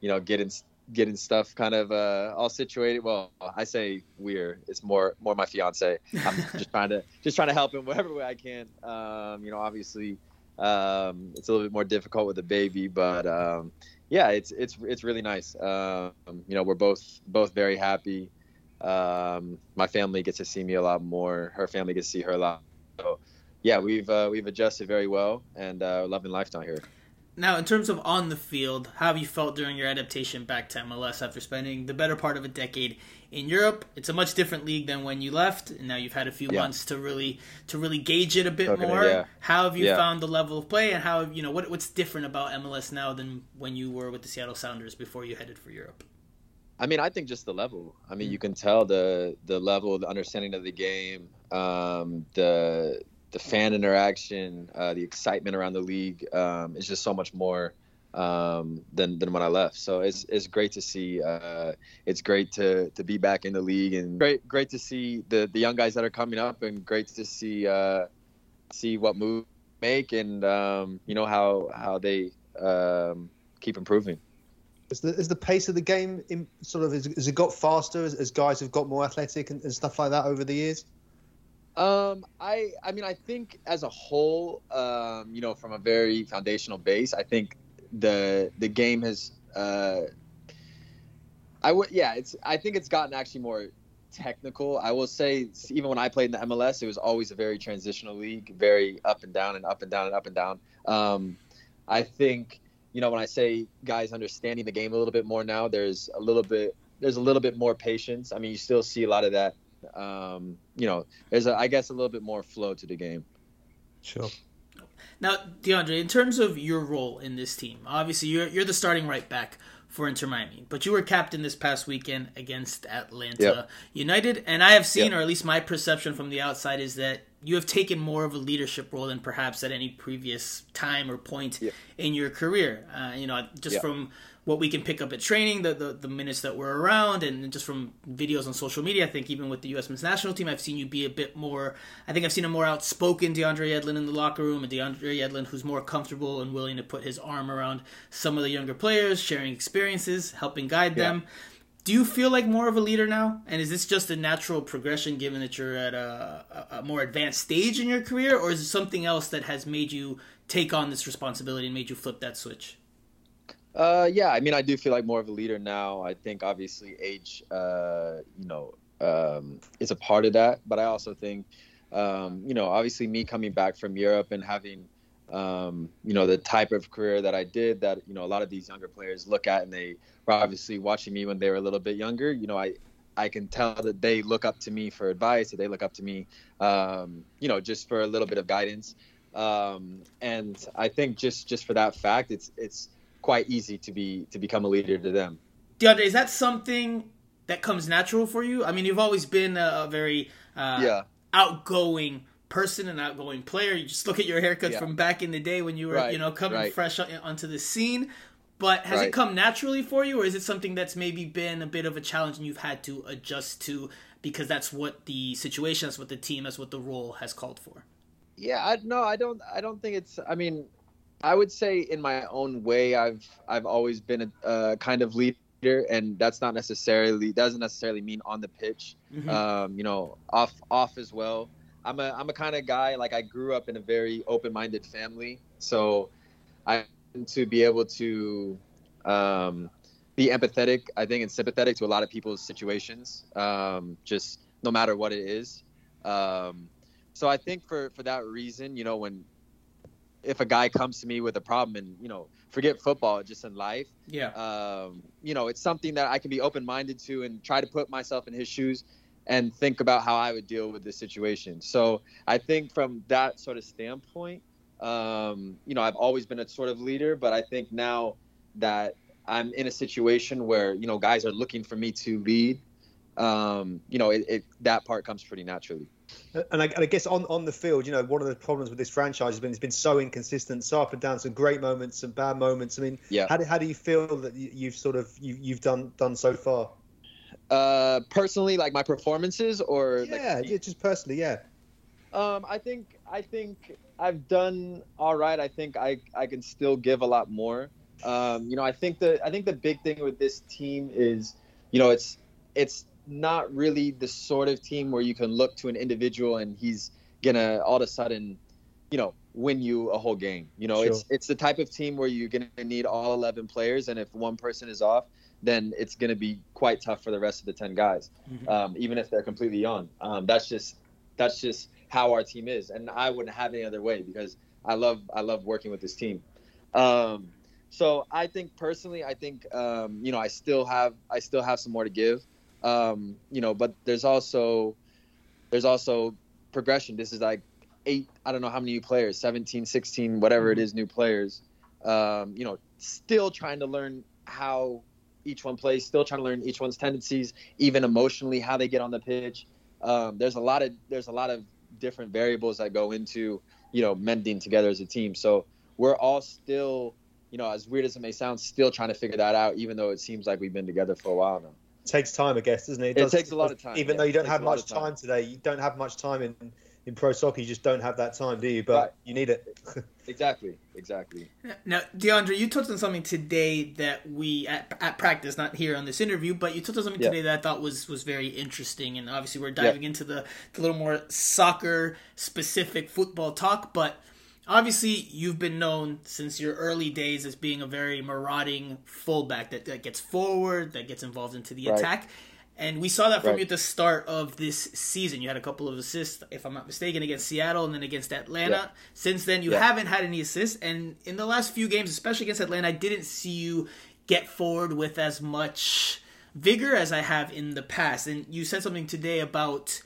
you know, getting getting stuff kind of uh, all situated. Well, I say we're. It's more more my fiance. I'm just trying to just trying to help him whatever way I can. Um, you know, obviously, um, it's a little bit more difficult with a baby, but um, yeah, it's it's it's really nice. Um, you know, we're both both very happy. Um, my family gets to see me a lot more. Her family gets to see her a lot. So, yeah, we've uh, we've adjusted very well and uh, loving life down here. Now, in terms of on the field, how have you felt during your adaptation back to MLS after spending the better part of a decade in Europe? It's a much different league than when you left, and now you've had a few yeah. months to really to really gauge it a bit okay, more. Yeah. How have you yeah. found the level of play, and how you know what what's different about MLS now than when you were with the Seattle Sounders before you headed for Europe? I mean, I think just the level. I mean, you can tell the the level, the understanding of the game, um, the the fan interaction, uh, the excitement around the league um, is just so much more um, than than when I left. So it's it's great to see. Uh, it's great to to be back in the league, and great great to see the the young guys that are coming up, and great to see uh, see what move make, and um, you know how how they um, keep improving. Is the, is the pace of the game in, sort of has, has it got faster as, as, guys have got more athletic and, and, stuff like that over the years? Um, I I mean I think as a whole, um, you know, from a very foundational base, I think the the game has uh, I would yeah, it's I think it's gotten actually more technical. I will say even when I played in the MLS, it was always a very transitional league, very up and down and up and down and up and down. Um, I think you know, when I say guys understanding the game a little bit more now, there's a little bit there's a little bit more patience. I mean, you still see a lot of that. Um, you know, there's a, I guess a little bit more flow to the game. Sure. Now, DeAndre, in terms of your role in this team, obviously you're you're the starting right back for Inter Miami, but you were captain this past weekend against Atlanta yep. United, and I have seen, yep. or at least my perception from the outside, is that you have taken more of a leadership role than perhaps at any previous time or point yeah. in your career. Uh, you know, just yeah. from what we can pick up at training, the, the, the minutes that we're around, and just from videos on social media, I think even with the U.S. men's national team, I've seen you be a bit more. I think I've seen a more outspoken DeAndre Yedlin in the locker room, and DeAndre Yedlin who's more comfortable and willing to put his arm around some of the younger players, sharing experiences, helping guide yeah. them do you feel like more of a leader now? And is this just a natural progression given that you're at a, a, more advanced stage in your career, or is it something else that has made you take on this responsibility and made you flip that switch? Uh, yeah, I mean, I do feel like more of a leader now. I think obviously age, uh, you know, um, is a part of that, but I also think, um, you know, obviously me coming back from Europe and having um, you know, the type of career that I did that, you know, a lot of these younger players look at and they were obviously watching me when they were a little bit younger. You know, I, I can tell that they look up to me for advice, that they look up to me, um, you know, just for a little bit of guidance. Um, and I think just, just for that fact, it's, it's quite easy to be, to become a leader to them. DeAndre, is that something that comes natural for you? I mean, you've always been a, very, uh, yeah. outgoing person, and outgoing player. You just look at your haircuts yeah. from back in the day when you were, right. you know, coming right. fresh onto the scene. But has right. it come naturally for you, or is it something that's maybe been a bit of a challenge and you've had to adjust to because that's what the situation, that's what the team, that's what the role has called for? Yeah, I, no, I don't. I don't think it's. I mean, I would say in my own way, I've I've always been a uh, kind of leader, and that's not necessarily doesn't necessarily mean on the pitch. Mm-hmm. Um, you know, off off as well. I'm a I'm a kind of guy like I grew up in a very open-minded family, so I to be able to um, be empathetic, I think, and sympathetic to a lot of people's situations, um, just no matter what it is. Um, so I think for for that reason, you know, when if a guy comes to me with a problem and you know forget football just in life yeah um, you know it's something that i can be open-minded to and try to put myself in his shoes and think about how I would deal with the situation. So I think from that sort of standpoint, um, you know, I've always been a sort of leader, but I think now that I'm in a situation where you know guys are looking for me to lead, um, you know, it, it, that part comes pretty naturally. And I, and I, guess on, on the field, you know, one of the problems with this franchise has been it's been so inconsistent, so up and down, some great moments, some bad moments. I mean, yeah. how do, how do you feel that you've sort of you, you've done done so far? Uh, personally, like my performances, or yeah, like, yeah, just personally, yeah. Um, I think I think I've done all right. I think I I can still give a lot more. Um, you know, I think the I think the big thing with this team is, you know, it's it's not really the sort of team where you can look to an individual and he's gonna all of a sudden, you know, win you a whole game. You know, sure. it's it's the type of team where you're gonna need all 11 players, and if one person is off, then it's to be quite tough for the rest of the 10 guys, mm-hmm. um, even if they're completely on. Um, that's just that's just how our team is, and I wouldn't have any other way because I love I love working with this team. Um, so I think personally, I think um, you know I still have I still have some more to give, um, you know, but there's also there's also progression. This is like eight I don't know how many new players, 17, 16, whatever mm-hmm. it is, new players. Um, you know, still trying to learn how each one plays, still trying to learn each one's tendencies, even emotionally how they get on the pitch. Um, there's a lot of there's a lot of different variables that go into you know mending together as a team. So we're all still, you know, as weird as it may sound, still trying to figure that out, even though it seems like we've been together for a while now. It takes time, I guess, doesn't it? It, it does, takes a lot of time. Even yeah, though you don't have much time. time today, you don't have much time in in pro soccer, you just don't have that time, do you? But right. you need it. exactly, exactly. Now, DeAndre, you touched on something today that we at, at practice, not here on this interview, but you touched on something yeah. today that I thought was was very interesting. And obviously, we're diving yeah. into the, the little more soccer specific football talk, but. Obviously, you've been known since your early days as being a very marauding fullback that, that gets forward, that gets involved into the right. attack. And we saw that from right. you at the start of this season. You had a couple of assists, if I'm not mistaken, against Seattle and then against Atlanta. Yeah. Since then, you yeah. haven't had any assists. And in the last few games, especially against Atlanta, I didn't see you get forward with as much vigor as I have in the past. And you said something today about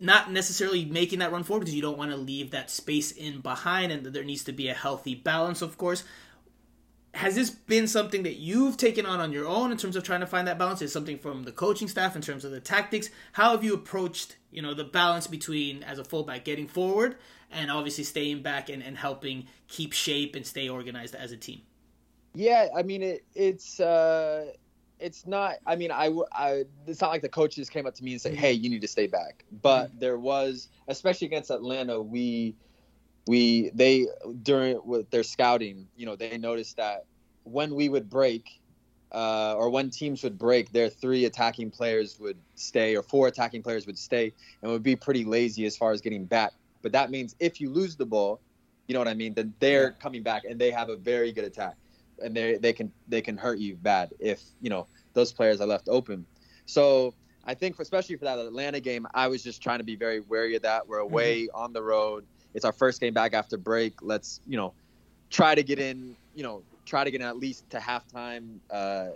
not necessarily making that run forward because you don't want to leave that space in behind and there needs to be a healthy balance, of course has this been something that you've taken on on your own in terms of trying to find that balance? Is something from the coaching staff in terms of the tactics? How have you approached, you know, the balance between as a fullback getting forward and obviously staying back and, and helping keep shape and stay organized as a team? Yeah, I mean it, it's uh, it's not. I mean, I, I it's not like the coaches came up to me and said, "Hey, you need to stay back." But mm-hmm. there was, especially against Atlanta, we we they during with their scouting, you know, they noticed that when we would break, uh, or when teams would break, their three attacking players would stay, or four attacking players would stay, and would be pretty lazy as far as getting back. But that means if you lose the ball, you know what I mean, then they're coming back and they have a very good attack, and they they can they can hurt you bad if you know those players are left open. So I think, for, especially for that Atlanta game, I was just trying to be very wary of that. We're away mm-hmm. on the road it's our first game back after break. Let's you know try to get in. You know try to get in at least to halftime uh,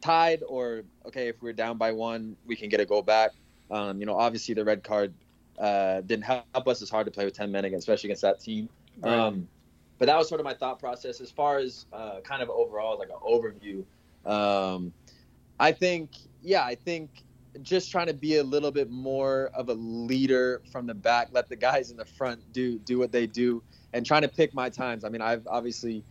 tied or okay if we're down by one we can get a goal back. Um, you know obviously the red card uh, didn't help us. It's hard to play with ten men against, especially against that team. Right. Um, but that was sort of my thought process as far as uh, kind of overall like an overview. Um, I think yeah I think just trying to be a little bit more of a leader from the back, let the guys in the front do do what they do, and trying to pick my times. I mean, I've obviously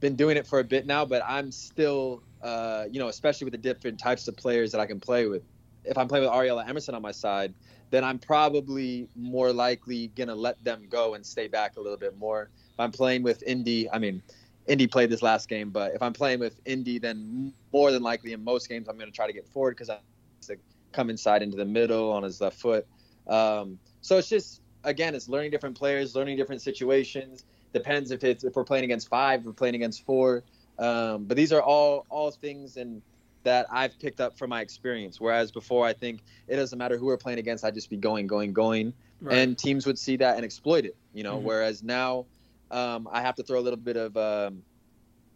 been doing it for a bit now, but I'm still, uh, you know, especially with the different types of players that I can play with. If I'm playing with Ariella Emerson on my side, then I'm probably more likely gonna let them go and stay back a little bit more. If I'm playing with Indy, I mean, Indy played this last game, but if I'm playing with Indy, then more than likely in most games I'm gonna try to get forward because I to come inside into the middle on his left foot. Um, so it's just again, it's learning different players, learning different situations. Depends if it's if we're playing against five, we're playing against four. Um, but these are all all things and that I've picked up from my experience. Whereas before, I think it doesn't matter who we're playing against. I'd just be going, going, going, right. and teams would see that and exploit it. You know. Mm-hmm. Whereas now, um, I have to throw a little bit of um,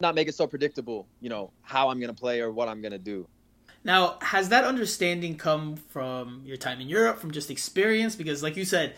not make it so predictable. You know how I'm going to play or what I'm going to do. Now, has that understanding come from your time in Europe, from just experience? Because, like you said,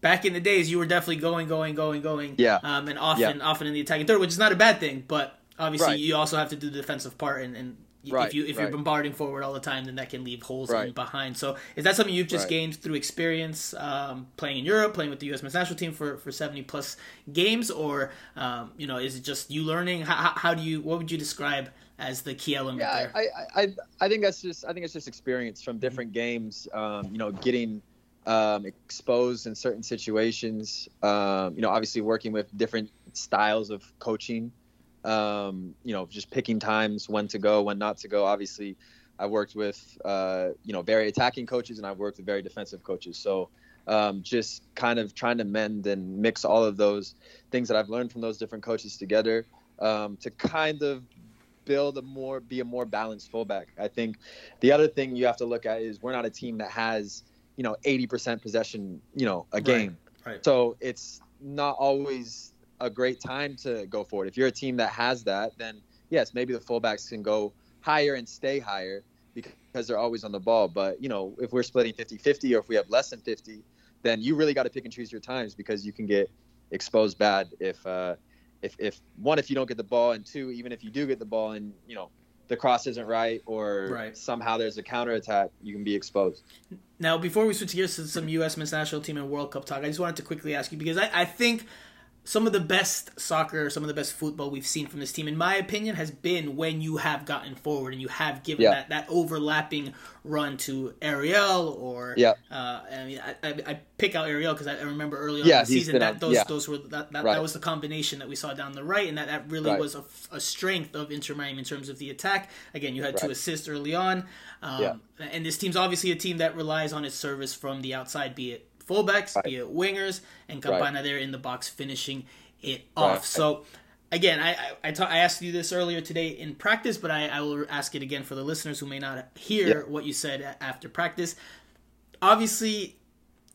back in the days, you were definitely going, going, going, going. Yeah. Um, and often, yeah. often in the attacking third, which is not a bad thing, but obviously right. you also have to do the defensive part, and, and right. if you if right. you're bombarding forward all the time, then that can leave holes in behind. So, is that something you've just gained through experience um, playing in Europe, playing with the U.S. men's national team for, for seventy plus games, or um, you know, is it just you learning? How, how do you? What would you describe? as the key element yeah, there. I, I, I think that's just I think it's just experience from different games. Um, you know, getting um, exposed in certain situations. Um, you know, obviously working with different styles of coaching. Um, you know, just picking times when to go, when not to go. Obviously, I worked with uh, you know very attacking coaches, and I've worked with very defensive coaches. So. Um, just kind of trying to mend and mix all of those things that I've learned from those different coaches together um, to kind of build a more be a more balanced fullback. I think the other thing you have to look at is we're not a team that has you know 80% possession you know a game. Right, right. So it's not always a great time to go forward. If you're a team that has that, then yes, maybe the fullbacks can go higher and stay higher because they're always on the ball. But you know, if we're splitting 50-50 or if we have less than 50, then you really got to pick and choose your times because you can get exposed bad if uh, if if one if you don't get the ball and two even if you do get the ball and you know the cross isn't right or right. somehow there's a counter attack, you can be exposed. Now, before we switch gears to some U.S. men's national team and World Cup talk, I just wanted to quickly ask you because I, I think some of the best soccer, some of the best football we've seen from this team, in my opinion, has been when you have gotten forward and you have given yeah. that, that overlapping run to Ariel or yeah. Uh, I mean, I, I, I, pick out Ariel because I remember early on yeah, in the season that those yeah. those were that that, right. that, was the combination that we saw down the right, and that that really right. was a, a, strength of Inter Miami in terms of the attack. Again, you had right. two assists early on, um, and this team's obviously a team that relies on its service from the outside, be it fullbacks, right. be it wingers, and Campana right. there in the box finishing it off. Right. So again, I I, I, ta- I, asked you this earlier today in practice, but I, I, will ask it again for the listeners who may not hear what you said after practice. Obviously,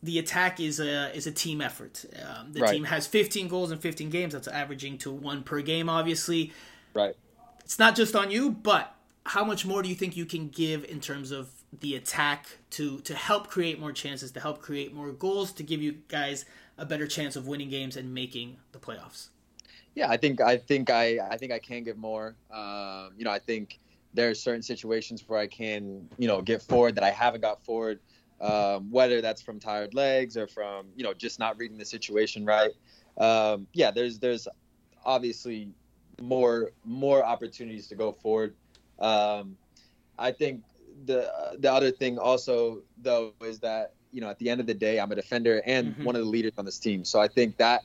the attack is a is a team effort. Um, the team has 15 goals in 15 games. That's averaging to one per game. Obviously, right. It's not just on you, but how much more do you think you can give in terms of the attack to to help create more chances, to help create more goals, to give you guys a better chance of winning games and making the playoffs? Yeah, I think I think I I think I can give more. Um, you know, I think there are certain situations where I can you know get forward that I haven't got forward. Um, whether that's from tired legs or from you know just not reading the situation right. Um, yeah, there's there's obviously more more opportunities to go forward. Um, I think the the other thing also though is that you know at the end of the day I'm a defender and mm-hmm. one of the leaders on this team. So I think that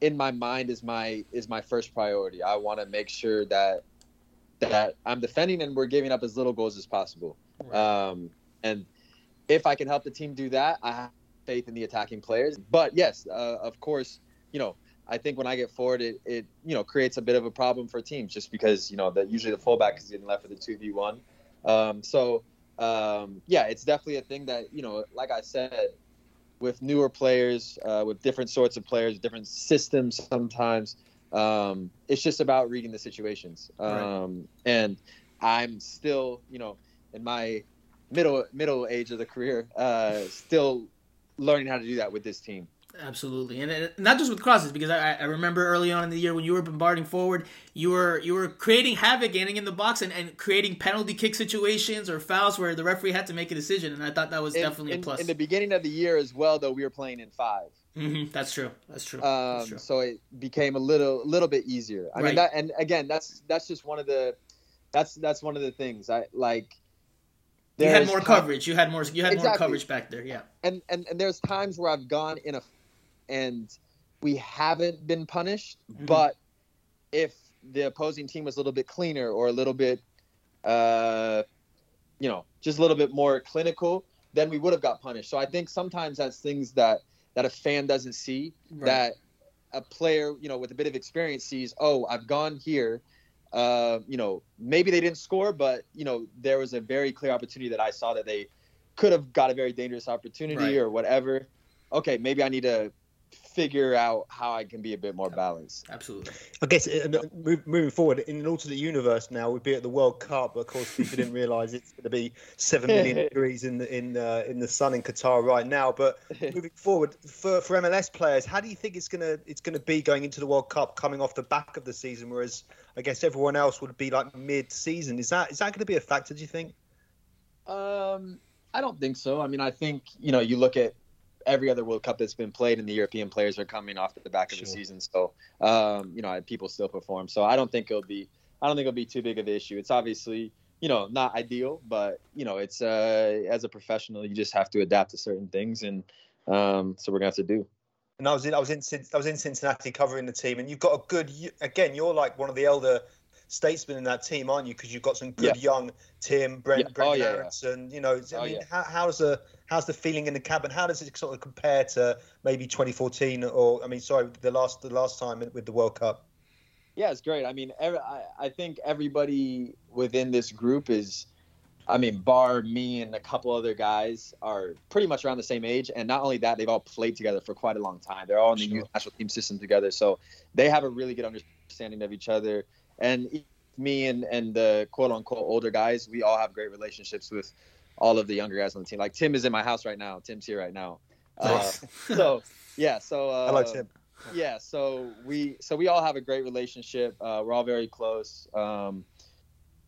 in my mind is my is my first priority. I want to make sure that that I'm defending and we're giving up as little goals as possible. Right. Um, and if I can help the team do that, I have faith in the attacking players. But yes, uh, of course, you know I think when I get forward, it, it you know creates a bit of a problem for teams just because you know that usually the fullback is getting left with the two v one. Um, so um, yeah, it's definitely a thing that you know, like I said, with newer players, uh, with different sorts of players, different systems sometimes. Um, it's just about reading the situations. Um, right. And I'm still, you know, in my middle middle age of the career, uh, still learning how to do that with this team. Absolutely, and, and not just with crosses, because I, I remember early on in the year when you were bombarding forward, you were you were creating havoc, getting in the box, and, and creating penalty kick situations or fouls where the referee had to make a decision, and I thought that was in, definitely in, a plus. In the beginning of the year as well, though, we were playing in 5 mm-hmm. That's true. That's true. Um, that's true. So it became a little little bit easier. I right. mean, that, and again, that's that's just one of the that's that's one of the things I like. You had more coverage. You had more. You had exactly. more coverage back there. Yeah. And and and there's times where I've gone in a and we haven't been punished. Mm-hmm. But if the opposing team was a little bit cleaner or a little bit, uh, you know, just a little bit more clinical, then we would have got punished. So I think sometimes that's things that that a fan doesn't see right. that a player, you know, with a bit of experience sees. Oh, I've gone here. Uh, you know, maybe they didn't score, but you know, there was a very clear opportunity that I saw that they could have got a very dangerous opportunity right. or whatever. Okay, maybe I need to figure out how I can be a bit more balanced. Absolutely. I guess uh, moving forward in an alternate universe now, we'd be at the World Cup, but of course people didn't realise it's going to be seven million degrees in the in uh, in the sun in Qatar right now. But moving forward for, for MLS players, how do you think it's gonna it's gonna be going into the World Cup, coming off the back of the season, whereas I guess everyone else would be like mid-season? Is that is that going to be a factor? Do you think? Um, I don't think so. I mean, I think you know you look at every other World Cup that's been played, and the European players are coming off the back of sure. the season. So, um, you know, people still perform. So I don't think it'll be, I don't think it'll be too big of an issue. It's obviously, you know, not ideal, but you know, it's uh, as a professional, you just have to adapt to certain things, and um, so we're gonna have to do. And I was in, I was in, I was in Cincinnati covering the team, and you've got a good, again, you're like one of the elder statesmen in that team, aren't you? Because you've got some good yeah. young Tim, Brent, yeah. Brent oh, yeah, and you know, I oh, mean, how, how's the how's the feeling in the cabin? How does it sort of compare to maybe 2014 or I mean, sorry, the last the last time with the World Cup? Yeah, it's great. I mean, every, I, I think everybody within this group is. I mean, bar me and a couple other guys are pretty much around the same age, and not only that, they've all played together for quite a long time. They're all in the sure. national team system together, so they have a really good understanding of each other and me and and the quote unquote older guys, we all have great relationships with all of the younger guys on the team. Like Tim is in my house right now. Tim's here right now. Uh, so yeah, so uh, hello Tim. Yeah, so we so we all have a great relationship. Uh, we're all very close. Um,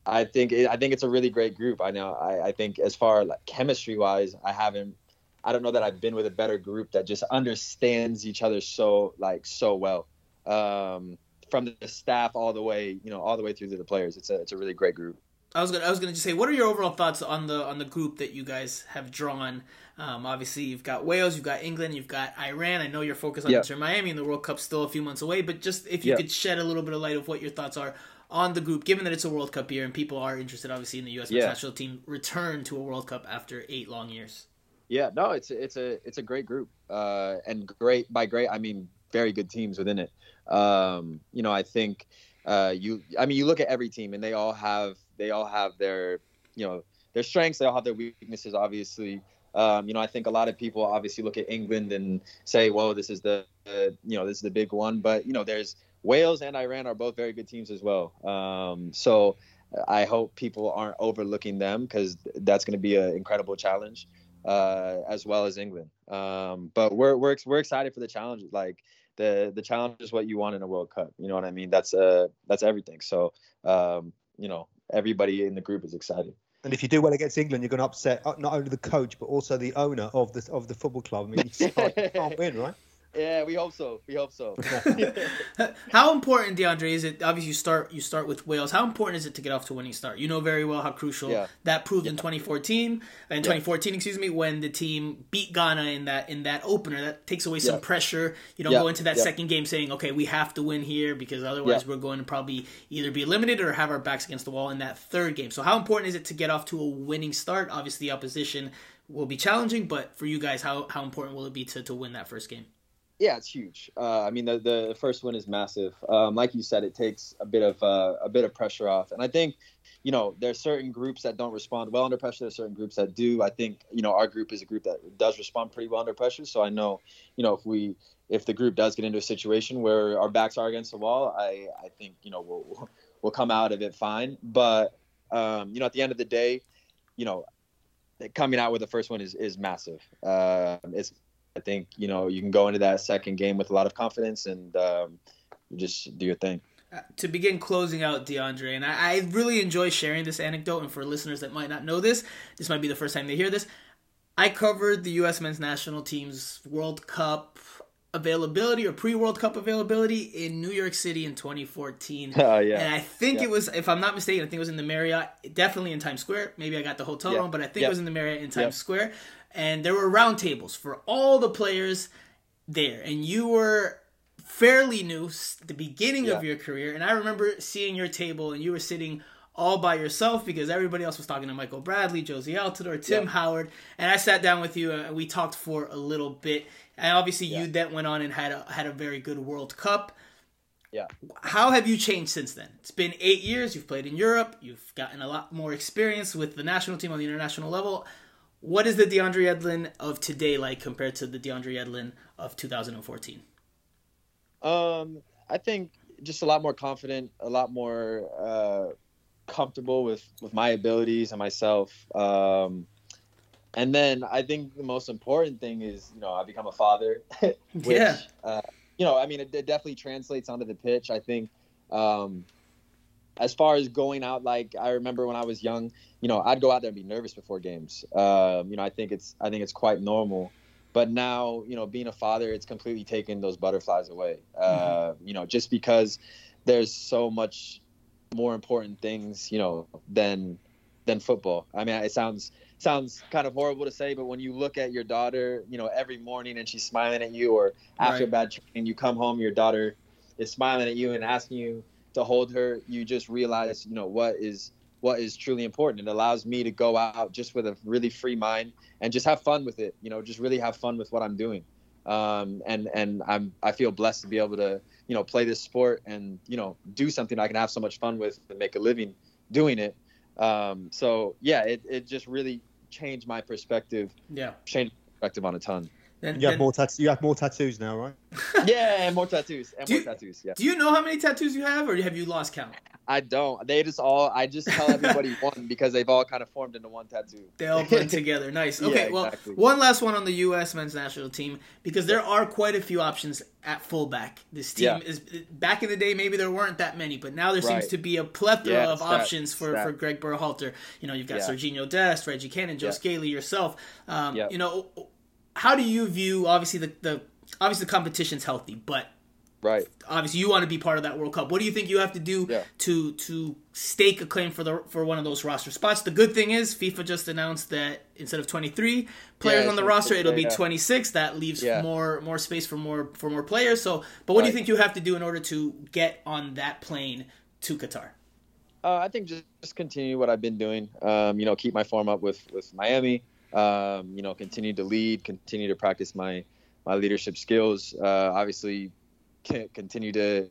I think it, I think it's a really great group. I know. I, I think as far like chemistry wise, I haven't. I don't know that I've been with a better group that just understands each other so like so well. Um, from the staff all the way, you know, all the way through to the players. It's a it's a really great group. I was gonna I was gonna just say, what are your overall thoughts on the on the group that you guys have drawn? Um, obviously, you've got Wales, you've got England, you've got Iran. I know you're focused on yep. Inter Miami, and the World Cup's still a few months away. But just if you yep. could shed a little bit of light of what your thoughts are on the group, given that it's a World Cup year and people are interested, obviously, in the U.S. Yeah. national team return to a World Cup after eight long years. Yeah, no, it's it's a it's a great group, uh, and great by great I mean very good teams within it. Um, you know, I think uh, you. I mean, you look at every team, and they all have they all have their you know their strengths. They all have their weaknesses, obviously. Um, you know, I think a lot of people obviously look at England and say, "Well, this is the you know this is the big one," but you know, there's Wales and Iran are both very good teams as well. Um, so I hope people aren't overlooking them because that's going to be an incredible challenge, uh, as well as England. Um, but we're we're we're excited for the challenge. Like the the challenge is what you want in a World Cup. You know what I mean? That's uh that's everything. So um, you know, everybody in the group is excited. And if you do well against England, you're going to upset uh, not only the coach but also the owner of the of the football club. I mean, you can't win, right? Yeah, we hope so. We hope so. how important, DeAndre, is it? Obviously, you start you start with Wales. How important is it to get off to a winning start? You know very well how crucial yeah. that proved yeah. in 2014 in yeah. 2014, excuse me, when the team beat Ghana in that in that opener. That takes away some pressure. You don't go into that second game saying, "Okay, we have to win here," because otherwise we're going to probably either be eliminated or have our backs against the wall in that third game. So, how important is it to get off to a winning start? Obviously, the opposition will be challenging, but for you guys, how how important will it be to to win that first game? Yeah, it's huge. Uh, I mean, the the first win is massive. Um, like you said, it takes a bit of uh, a bit of pressure off, and I think, you know, there's certain groups that don't respond well under pressure. There's certain groups that do. I think, you know, our group is a group that does respond pretty well under pressure. So I know, you know, if we if the group does get into a situation where our backs are against the wall, I I think you know we'll we'll come out of it fine. But um, you know, at the end of the day, you know, coming out with the first one is is massive. Uh, it's I think you know you can go into that second game with a lot of confidence and um, just do your thing. Uh, to begin closing out DeAndre, and I, I, really enjoy sharing this anecdote. And for listeners that might not know this, this might be the first time they hear this. I covered the U.S. men's national team's World Cup availability or pre-World Cup availability in New York City in 2014. Uh, yeah. And I think yeah. it was, if I'm not mistaken, I think it was in the Marriott, definitely in Times Square. Maybe I got the hotel yeah. wrong, but I think yeah. it was in the Marriott in Times Square and there were roundtables for all the players there, and you were fairly new, the beginning yeah. of your career, and I remember seeing your table, and you were sitting all by yourself because everybody else was talking to Michael Bradley, Jozy Altidore, Tim yeah. Howard, and I sat down with you and we talked for a little bit. And obviously, yeah. you then went on and had a, had a very good World Cup. Yeah. How have you changed since then? It's been eight years. You've played in Europe. You've gotten a lot more experience with the national team on the international level. What is the DeAndre Yedlin of today like compared to the DeAndre Yedlin of 2014? Um, I think just a lot more confident, a lot more uh, comfortable with with my abilities and myself. Um, and then I think the most important thing is, you know, I become a father. which, yeah. Uh, you know, I mean, it, it, definitely translates onto the pitch. I think. Um, as far as going out, like I remember when I was young, you know, I'd go out there and be nervous before games. Um, you know, I think it's I think it's quite normal. But now, you know, being a father, it's completely taken those butterflies away. Uh, mm-hmm. You know, just because there's so much more important things, you know, than than football. I mean, it sounds sounds kind of horrible to say, but when you look at your daughter, you know, every morning and she's smiling at you, or after right. bad training, you come home, your daughter is smiling at you and asking you to hold her, you just realize, you know, what is what is truly important. It allows me to go out just with a really free mind and just have fun with it. You know, just really have fun with what I'm doing. Um, and and I'm I feel blessed to be able to you know play this sport and you know do something I can have so much fun with and make a living doing it. Um, so yeah, it, it just really changed my perspective. Yeah, changed perspective on a ton. Then, you have more tattoos. You have more tattoos now, right? yeah, and more tattoos. And do more you, tattoos. Yeah. Do you know how many tattoos you have, or have you lost count? I don't. They just all. I just tell everybody one because they've all kind of formed into one tattoo. They all blend together. Nice. Okay. Yeah, exactly. Well, one last one on the U.S. men's national team because there are quite a few options at fullback. This team yeah. is back in the day. Maybe there weren't that many, but now there right. seems to be a plethora yeah, of stat, options for, stat. for Greg Berhalter. You know, you've got yeah. Sergiño Dest, Reggie Cannon, Joe Scally, yourself. Um, You know, how do you view obviously the, the obviously the competition's healthy, but right obviously you want to be part of that World Cup. What do you think you have to do yeah. to to stake a claim for the for one of those roster spots? The good thing is FIFA just announced that instead of 23 players yeah, on the roster, it'll be yeah. 26. That leaves more more space for more for more players. So, but what right. do you think you have to do in order to get on that plane to Qatar? Uh, I think just, just continue what I've been doing. Um, you know, keep my form up with with Miami um, you know, continue to lead, continue to practice my my leadership skills. Uh, obviously, continue to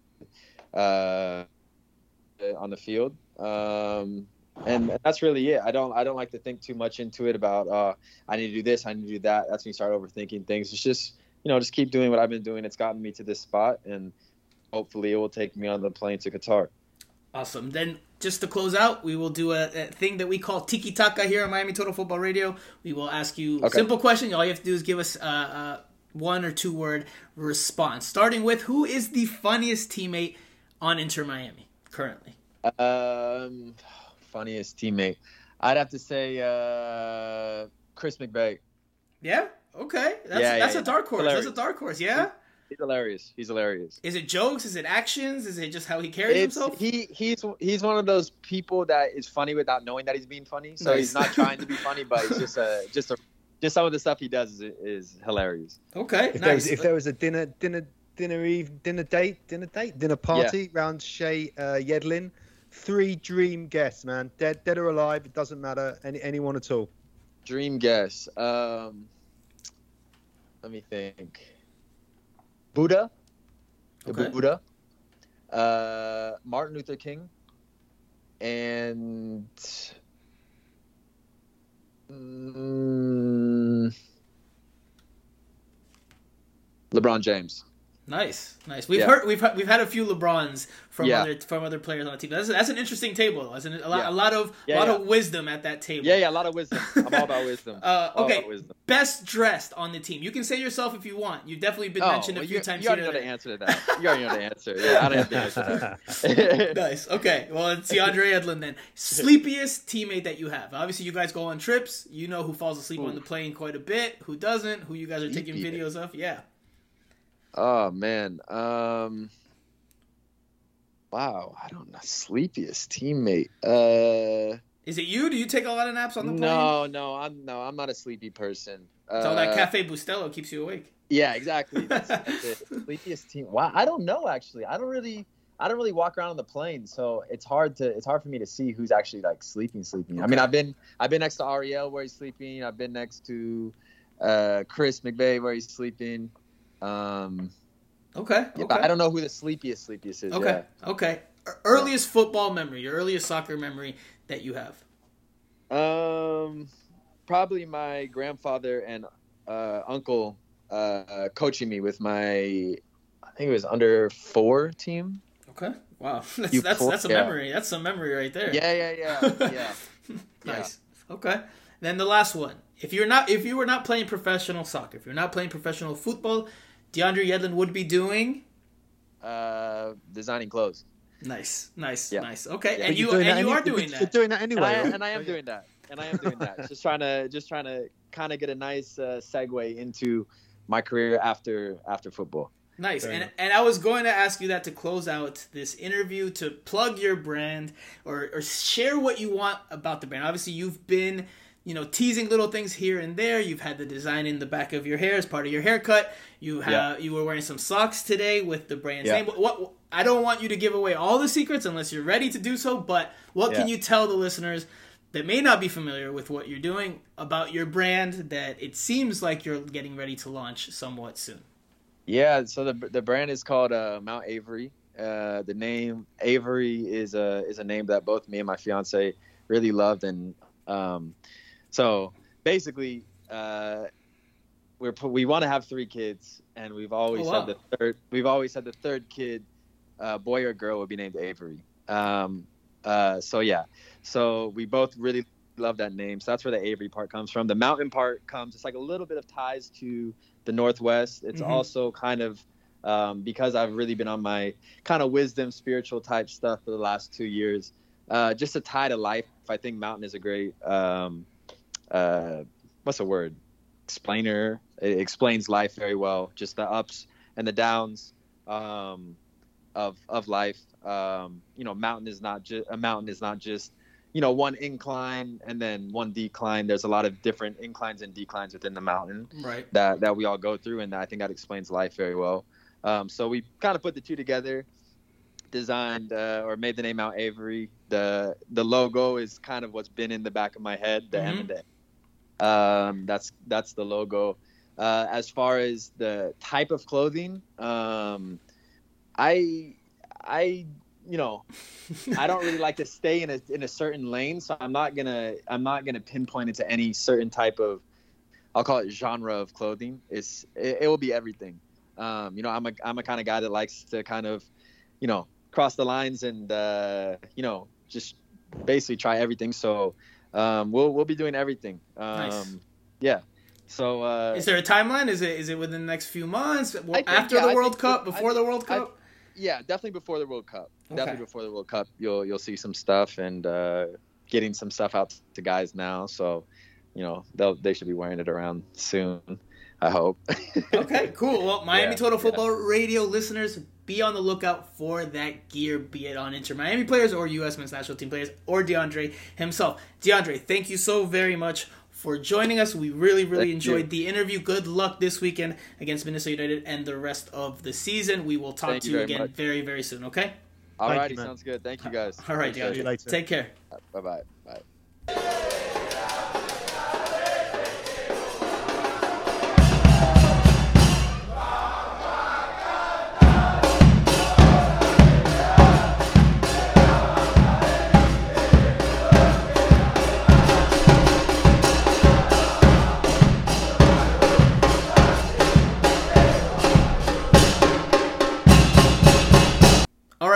uh, on the field, um, and that's really it. I don't I don't like to think too much into it about uh, I need to do this, I need to do that. That's when you start overthinking things. It's just you know just keep doing what I've been doing. It's gotten me to this spot, and hopefully it will take me on the plane to Qatar. Awesome. Then just to close out, we will do a, a thing that we call Tiki Taka here on Miami Total Football Radio. We will ask you a simple question. All you have to do is give us uh, uh, one or two word response. Starting with who is the funniest teammate on Inter Miami currently? Um, funniest teammate. I'd have to say uh, Chris McVey. Yeah. Okay. That's yeah, that's yeah, a dark horse. Hilarious. That's a dark horse. Yeah. He's hilarious. He's hilarious. Is it jokes? Is it actions? Is it just how he carries it's, himself? He he's he's one of those people that is funny without knowing that he's being funny. So nice. he's not trying to be funny, but he's just a just a just some of the stuff he does is, is hilarious. Okay, if nice. There was, if there was a dinner dinner dinner eve dinner date dinner date dinner party yeah. around Shea uh, Yedlin, three dream guests, man, dead dead or alive, it doesn't matter, any anyone at all. Dream guests. Um, let me think. Buddha, okay. Buddha, uh, Martin Luther King, and mm, LeBron James. Nice, nice. We've yeah. heard we've we've had a few LeBrons from yeah. other from other players on the team. That's that's an interesting table. That's an, a lot yeah. a lot of a lot of wisdom at that table. Yeah, yeah, a lot of wisdom. I'm all about wisdom. uh, okay, wisdom. best dressed on the team. You can say yourself if you want. You've definitely been oh, mentioned a few you, times. You already know the answer to that. You already know the answer. Yeah, I don't have the answer. To nice. Okay. Well, it's DeAndre Yedlin then. Sleepiest teammate that you have. Obviously, you guys go on trips. You know who falls asleep Ooh. on the plane quite a bit. Who doesn't? Who you guys are taking videos of? Yeah. Oh man. Um Wow, I don't know. Sleepiest teammate. Uh Is it you? Do you take a lot of naps on the plane? No, no, I'm no, I'm not a sleepy person. Uh, so that Cafe Bustelo keeps you awake. Yeah, exactly. That's, that's Sleepiest team. Wow, I don't know actually. I don't really I don't really walk around on the plane, so it's hard to it's hard for me to see who's actually like sleeping sleeping. Okay. I mean, I've been I've been next to Ariel where he's sleeping. I've been next to uh, Chris McVey where he's sleeping. Um, okay. Yeah, okay. I don't know who the sleepiest sleepiest is. Okay. Yeah. Okay. Earliest football memory, your earliest soccer memory that you have. Um, probably my grandfather and uh, uncle uh, coaching me with my, I think it was under four team. Okay. Wow. That's that's, that's a yeah. memory. That's a memory right there. Yeah, yeah, yeah, yeah. nice. Yeah. Okay. Then the last one. If you're not, if you were not playing professional soccer, if you're not playing professional football, DeAndre Yedlin would be doing? Uh, designing clothes. Nice, nice, yeah. nice. Okay, yeah. and you and you are doing that. You're doing that anyway, and I, and I am doing that, and I am doing that. just trying to just trying to kind of get a nice uh, segue into my career after after football. Nice. and and I was going to ask you that to close out this interview to plug your brand or or share what you want about the brand. Obviously, you've been you know, teasing little things here and there. You've had the design in the back of your hair as part of your haircut. You have yeah. you were wearing some socks today with the brand's yeah. name. What I don't want you to give away all the secrets unless you're ready to do so. But what yeah. can you tell the listeners that may not be familiar with what you're doing about your brand that it seems like you're getting ready to launch somewhat soon? Yeah, so the the brand is called uh, Mount Avery. Uh, the name Avery is a is a name that both me and my fiance really loved and um, so basically, uh, we're we want to have three kids, and we've always oh, wow. said the third. We've always said the third kid, uh, boy or girl, would be named Avery. Um, uh, so yeah, so we both really love that name. So that's where the Avery part comes from. The mountain part comes. It's like a little bit of ties to the Northwest. It's mm-hmm. also kind of um, because I've really been on my kind of wisdom, spiritual type stuff for the last two years. Uh, just a tie to life. I think mountain is a great um, uh, what's the word? Explainer. It explains life very well. Just the ups and the downs um, of of life. Um, you know mountain is not just a mountain is not just you know one incline and then one decline. There's a lot of different inclines and declines within the mountain right. that that we all go through and i think that explains life very well. Um, so we kind of put the two together designed uh, or made the name Mount Avery. The the logo is kind of what's been in the back of my head, the mm-hmm. M and the um, that's that's the logo. Uh, as far as the type of clothing, um, I I you know I don't really like to stay in a in a certain lane, so I'm not gonna I'm not gonna pinpoint it to any certain type of I'll call it genre of clothing. It's it, it will be everything. Um, you know, I'm a I'm a kind of guy that likes to kind of you know cross the lines and uh, you know just basically try everything. So um, we'll we'll be doing everything. Um, nice. Yeah. So uh, is there a timeline? Is it is it within the next few months? Think, after yeah, the World Cup? So. before the World Cup? I, yeah, definitely before the World Cup. Okay. Definitely before the World Cup, you'll you'll see some stuff and uh, getting some stuff out to guys now. So, you know, they'll they should be wearing it around soon. I hope. okay, cool. Well, Miami yeah, Total Football yeah. Radio listeners, be on the lookout for that gear, be it on Inter Miami players or U.S. men's national team players or DeAndre himself. DeAndre, thank you so very much for joining us. We really, really thank enjoyed you. the interview. Good luck this weekend against Minnesota United and the rest of the season. We will talk thank to you, again much. very, very soon, okay? Alrighty, sounds good. Thank you guys. All right, DeAndre. Take care. Bye bye.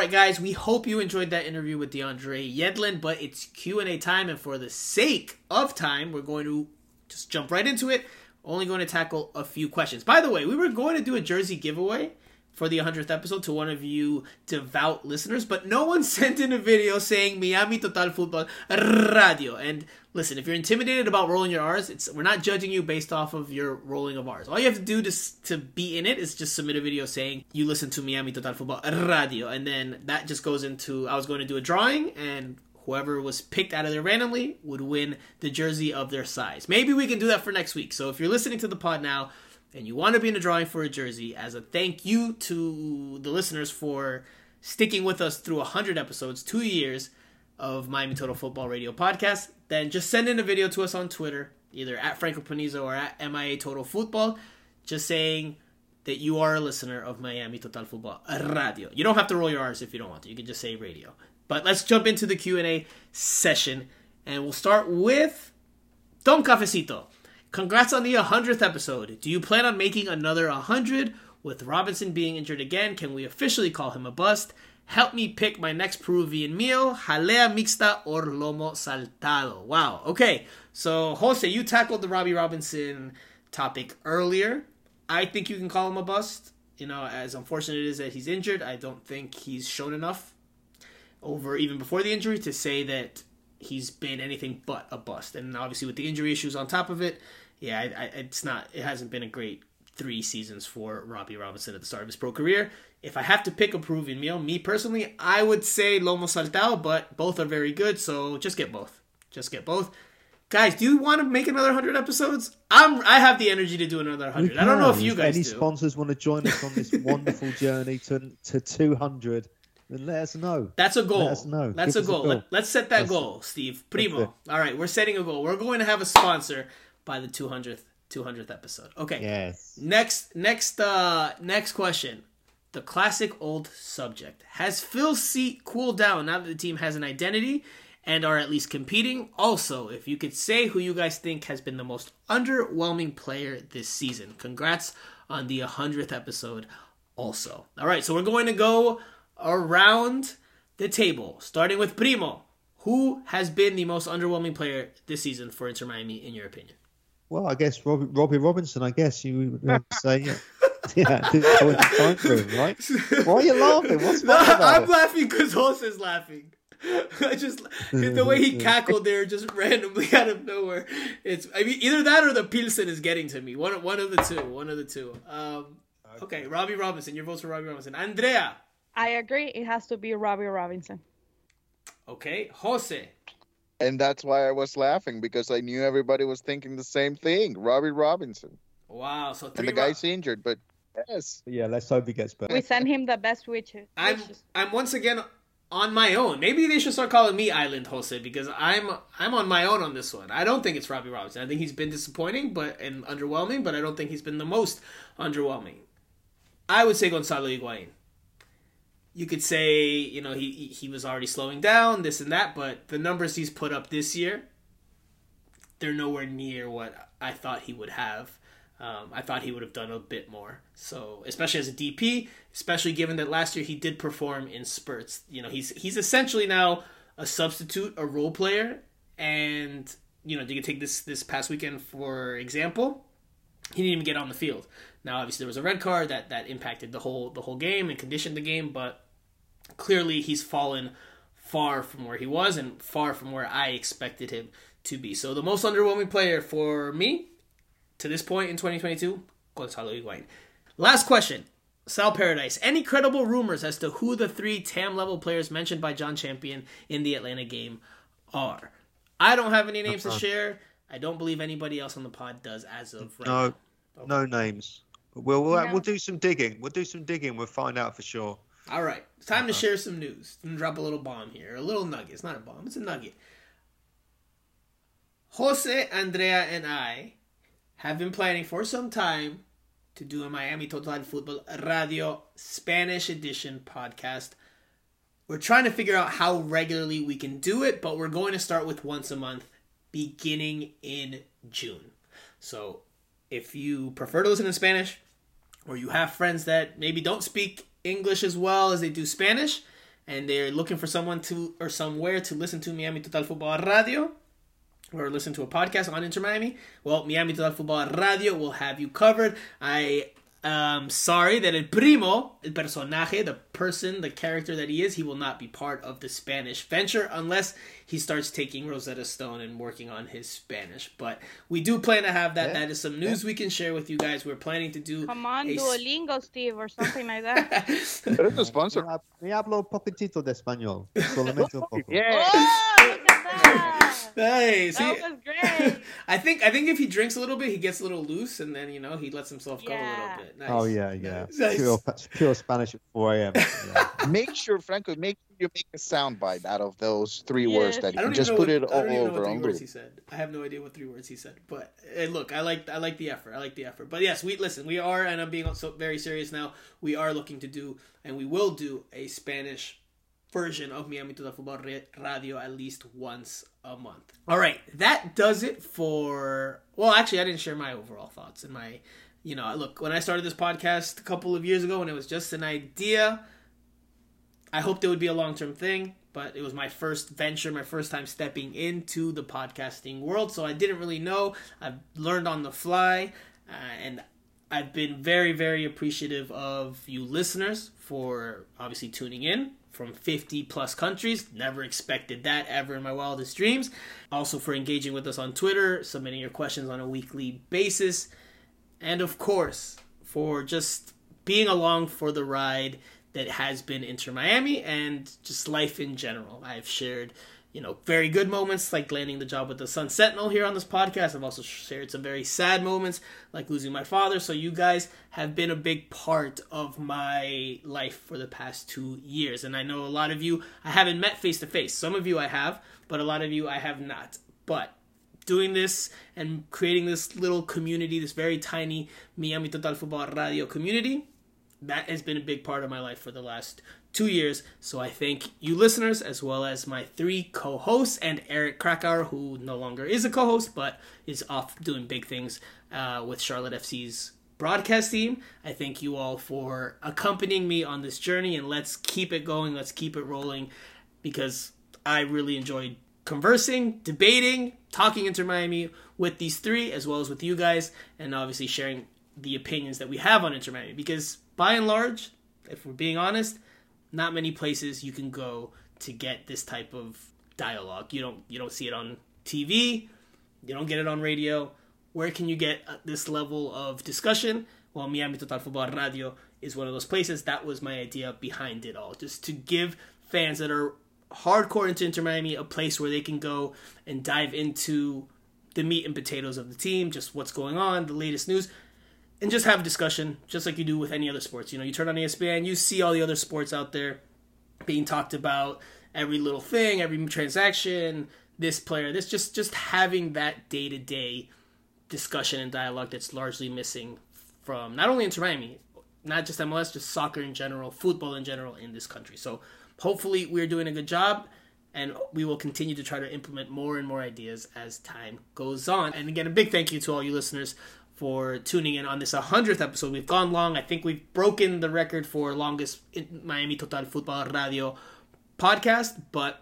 Right, guys, we hope you enjoyed that interview with DeAndre Yedlin, but it's Q&A time, and for the sake of time, we're going to just jump right into it. Only going to tackle a few questions. By the way, we were going to do a jersey giveaway for the 100th episode to one of you devout listeners, but no one sent in a video saying Miami Total Football Radio. And listen, if you're intimidated about rolling your R's, it's we're not judging you based off of your rolling of R's. All you have to do to, to be in it is just submit a video saying you listen to Miami Total Football Radio. And then that just goes into I was going to do a drawing and whoever was picked out of there randomly would win the jersey of their size. Maybe we can do that for next week. So if you're listening to the pod now, and you want to be in a drawing for a jersey as a thank you to the listeners for sticking with us through 100 episodes, two years of Miami Total Football Radio podcast, then just send in a video to us on Twitter, either at Franco Panizo or at MIA Total Football, just saying that you are a listener of Miami Total Football Radio. You don't have to roll your R's if you don't want to. You can just say radio. But let's jump into the Q&A session, and we'll start with Don Cafecito. Congrats on the 100th episode. Do you plan on making another 100? With Robinson being injured again, can we officially call him a bust? Help me pick my next Peruvian meal, jalea mixta or lomo saltado. Wow. Okay. So, Jose, you tackled the Robbie Robinson topic earlier. I think you can call him a bust. You know, as unfortunate it is that he's injured, I don't think he's shown enough over even before the injury to say that he's been anything but a bust. And obviously, with the injury issues on top of it, yeah, I, I, it's not. It hasn't been a great three seasons for Robbie Robinson at the start of his pro career. If I have to pick a Peruvian meal, me personally, I would say lomo saltado, but both are very good. So just get both. Just get both. Guys, do you want to make another hundred episodes? I'm. I have the energy to do another hundred. I don't know if you guys. Any do. sponsors want to join us on this wonderful journey to to two hundred? Then let us know. That's a goal. Let us know. That's a goal. a goal. Let, us set that That's goal, Steve. Primo. All right, we're setting a goal. We're going to have a sponsor by the 200th 200th episode. Okay. Yes. Next next uh next question. The classic old subject. Has Phil's seat cooled down now that the team has an identity and are at least competing? Also, if you could say who you guys think has been the most underwhelming player this season. Congrats on the 100th episode also. All right, so we're going to go around the table starting with Primo. Who has been the most underwhelming player this season for Inter Miami in your opinion? Well, I guess Robbie, Robbie Robinson. I guess you would say, yeah, yeah, time for him, right? Why are you laughing? What's no, I'm it? laughing because Horse is laughing. I just the way he cackled there, just randomly out of nowhere. It's I mean either that or the Pilsen is getting to me. One one of the two. One of the two. Um, okay, Robbie Robinson. Your votes for Robbie Robinson. Andrea. I agree. It has to be Robbie Robinson. Okay, Jose. And that's why I was laughing because I knew everybody was thinking the same thing. Robbie Robinson. Wow. So and the guy's injured, but yes. Yeah, let's hope he gets better. We send him the best wishes. I'm I'm once again on my own. Maybe they should start calling me Island Jose because I'm I'm on my own on this one. I don't think it's Robbie Robinson. I think he's been disappointing, but and underwhelming, but I don't think he's been the most underwhelming. I would say Gonzalo Higuain you could say you know he he was already slowing down this and that but the numbers he's put up this year they're nowhere near what i thought he would have. Um, i thought he would have done a bit more. So especially as a dp especially given that last year he did perform in spurts. You know he's he's essentially now a substitute a role player and you know you can take this this past weekend for example he didn't even get on the field. Now, obviously, there was a red card that that impacted the whole the whole game and conditioned the game, but clearly he's fallen far from where he was and far from where I expected him to be. So the most underwhelming player for me to this point in 2022, Gonzalo Higuain. Last question. Sal Paradise. Any credible rumors as to who the three TAM level players mentioned by John Champion in the Atlanta game are? I don't have any names uh-huh. to share. I don't believe anybody else on the pod does as of right no, now. Okay. No names. We'll we'll, yeah. we'll do some digging. We'll do some digging. We'll find out for sure. All right, it's time uh-huh. to share some news. I'm drop a little bomb here, a little nugget. It's not a bomb. It's a nugget. Jose, Andrea, and I have been planning for some time to do a Miami Total Football Radio Spanish edition podcast. We're trying to figure out how regularly we can do it, but we're going to start with once a month beginning in June. So if you prefer to listen in Spanish, or you have friends that maybe don't speak English as well as they do Spanish, and they're looking for someone to or somewhere to listen to Miami Total Football Radio, or listen to a podcast on Inter Miami, well, Miami Total Football Radio will have you covered. I um, sorry that El Primo, el personaje, the person, the character that he is, he will not be part of the Spanish venture unless he starts taking Rosetta Stone and working on his Spanish. But we do plan to have that. Yeah. That is some news yeah. we can share with you guys. We're planning to do. Come on, a... Duolingo, Steve, or something like that. Eres a sponsor. Me hablo poquitito de español. Solamente un poco. Yeah. Oh, look at that. Nice. That was great. I think I think if he drinks a little bit, he gets a little loose, and then you know he lets himself go yeah. a little bit. Oh, nice. Oh yeah, yeah. Nice. Pure, pure Spanish at 4 a.m. Yeah. make sure, Franco, make sure you make a sound bite out of those three yes. words that you just put it all over on words he said. I have no idea what three words he said, but hey, look, I like I like the effort. I like the effort. But yes, we listen. We are, and I'm being so very serious now. We are looking to do, and we will do a Spanish version of Miami Total Football Radio at least once a month. All right, that does it for. Well, actually, I didn't share my overall thoughts and my. You know, look, when I started this podcast a couple of years ago, when it was just an idea, I hoped it would be a long term thing, but it was my first venture, my first time stepping into the podcasting world, so I didn't really know. I've learned on the fly, uh, and I've been very, very appreciative of you listeners for obviously tuning in from 50 plus countries. Never expected that ever in my wildest dreams. Also, for engaging with us on Twitter, submitting your questions on a weekly basis. And of course, for just being along for the ride that has been Inter Miami and just life in general. I've shared you know, very good moments like landing the job with the Sun Sentinel here on this podcast. I've also shared some very sad moments like losing my father. So you guys have been a big part of my life for the past two years. And I know a lot of you I haven't met face to face. Some of you I have, but a lot of you I have not. But doing this and creating this little community, this very tiny Miami Total Football Radio community, that has been a big part of my life for the last two years. So I thank you listeners as well as my three co-hosts and Eric Krakauer, who no longer is a co-host but is off doing big things uh, with Charlotte FC's broadcast team. I thank you all for accompanying me on this journey and let's keep it going. Let's keep it rolling because I really enjoyed conversing, debating, talking Inter Miami with these three as well as with you guys and obviously sharing the opinions that we have on Inter Miami because by and large, if we're being honest, not many places you can go to get this type of dialogue. You don't you don't see it on TV, you don't get it on radio. Where can you get uh, this level of discussion? Well, Miami Total Football Radio is one of those places. That was my idea behind it all, just to give fans that are hardcore into Inter Miami a place where they can go and dive into the meat and potatoes of the team, just what's going on, the latest news and just have a discussion, just like you do with any other sports. You know, you turn on ESPN, you see all the other sports out there being talked about, every little thing, every transaction, this player, this just just having that day to day discussion and dialogue that's largely missing from not only Inter Miami, not just MLS, just soccer in general, football in general in this country. So hopefully we're doing a good job and we will continue to try to implement more and more ideas as time goes on. And again, a big thank you to all you listeners for tuning in on this 100th episode. We've gone long. I think we've broken the record for longest Miami Total Football Radio podcast, but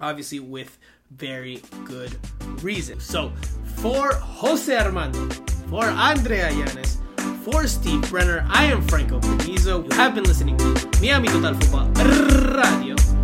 obviously with very good reason. So, for Jose Armando, For Andrea Yanes, for Steve Brenner, I am Franco Panizo. You have been listening to Miami Total Football Radio.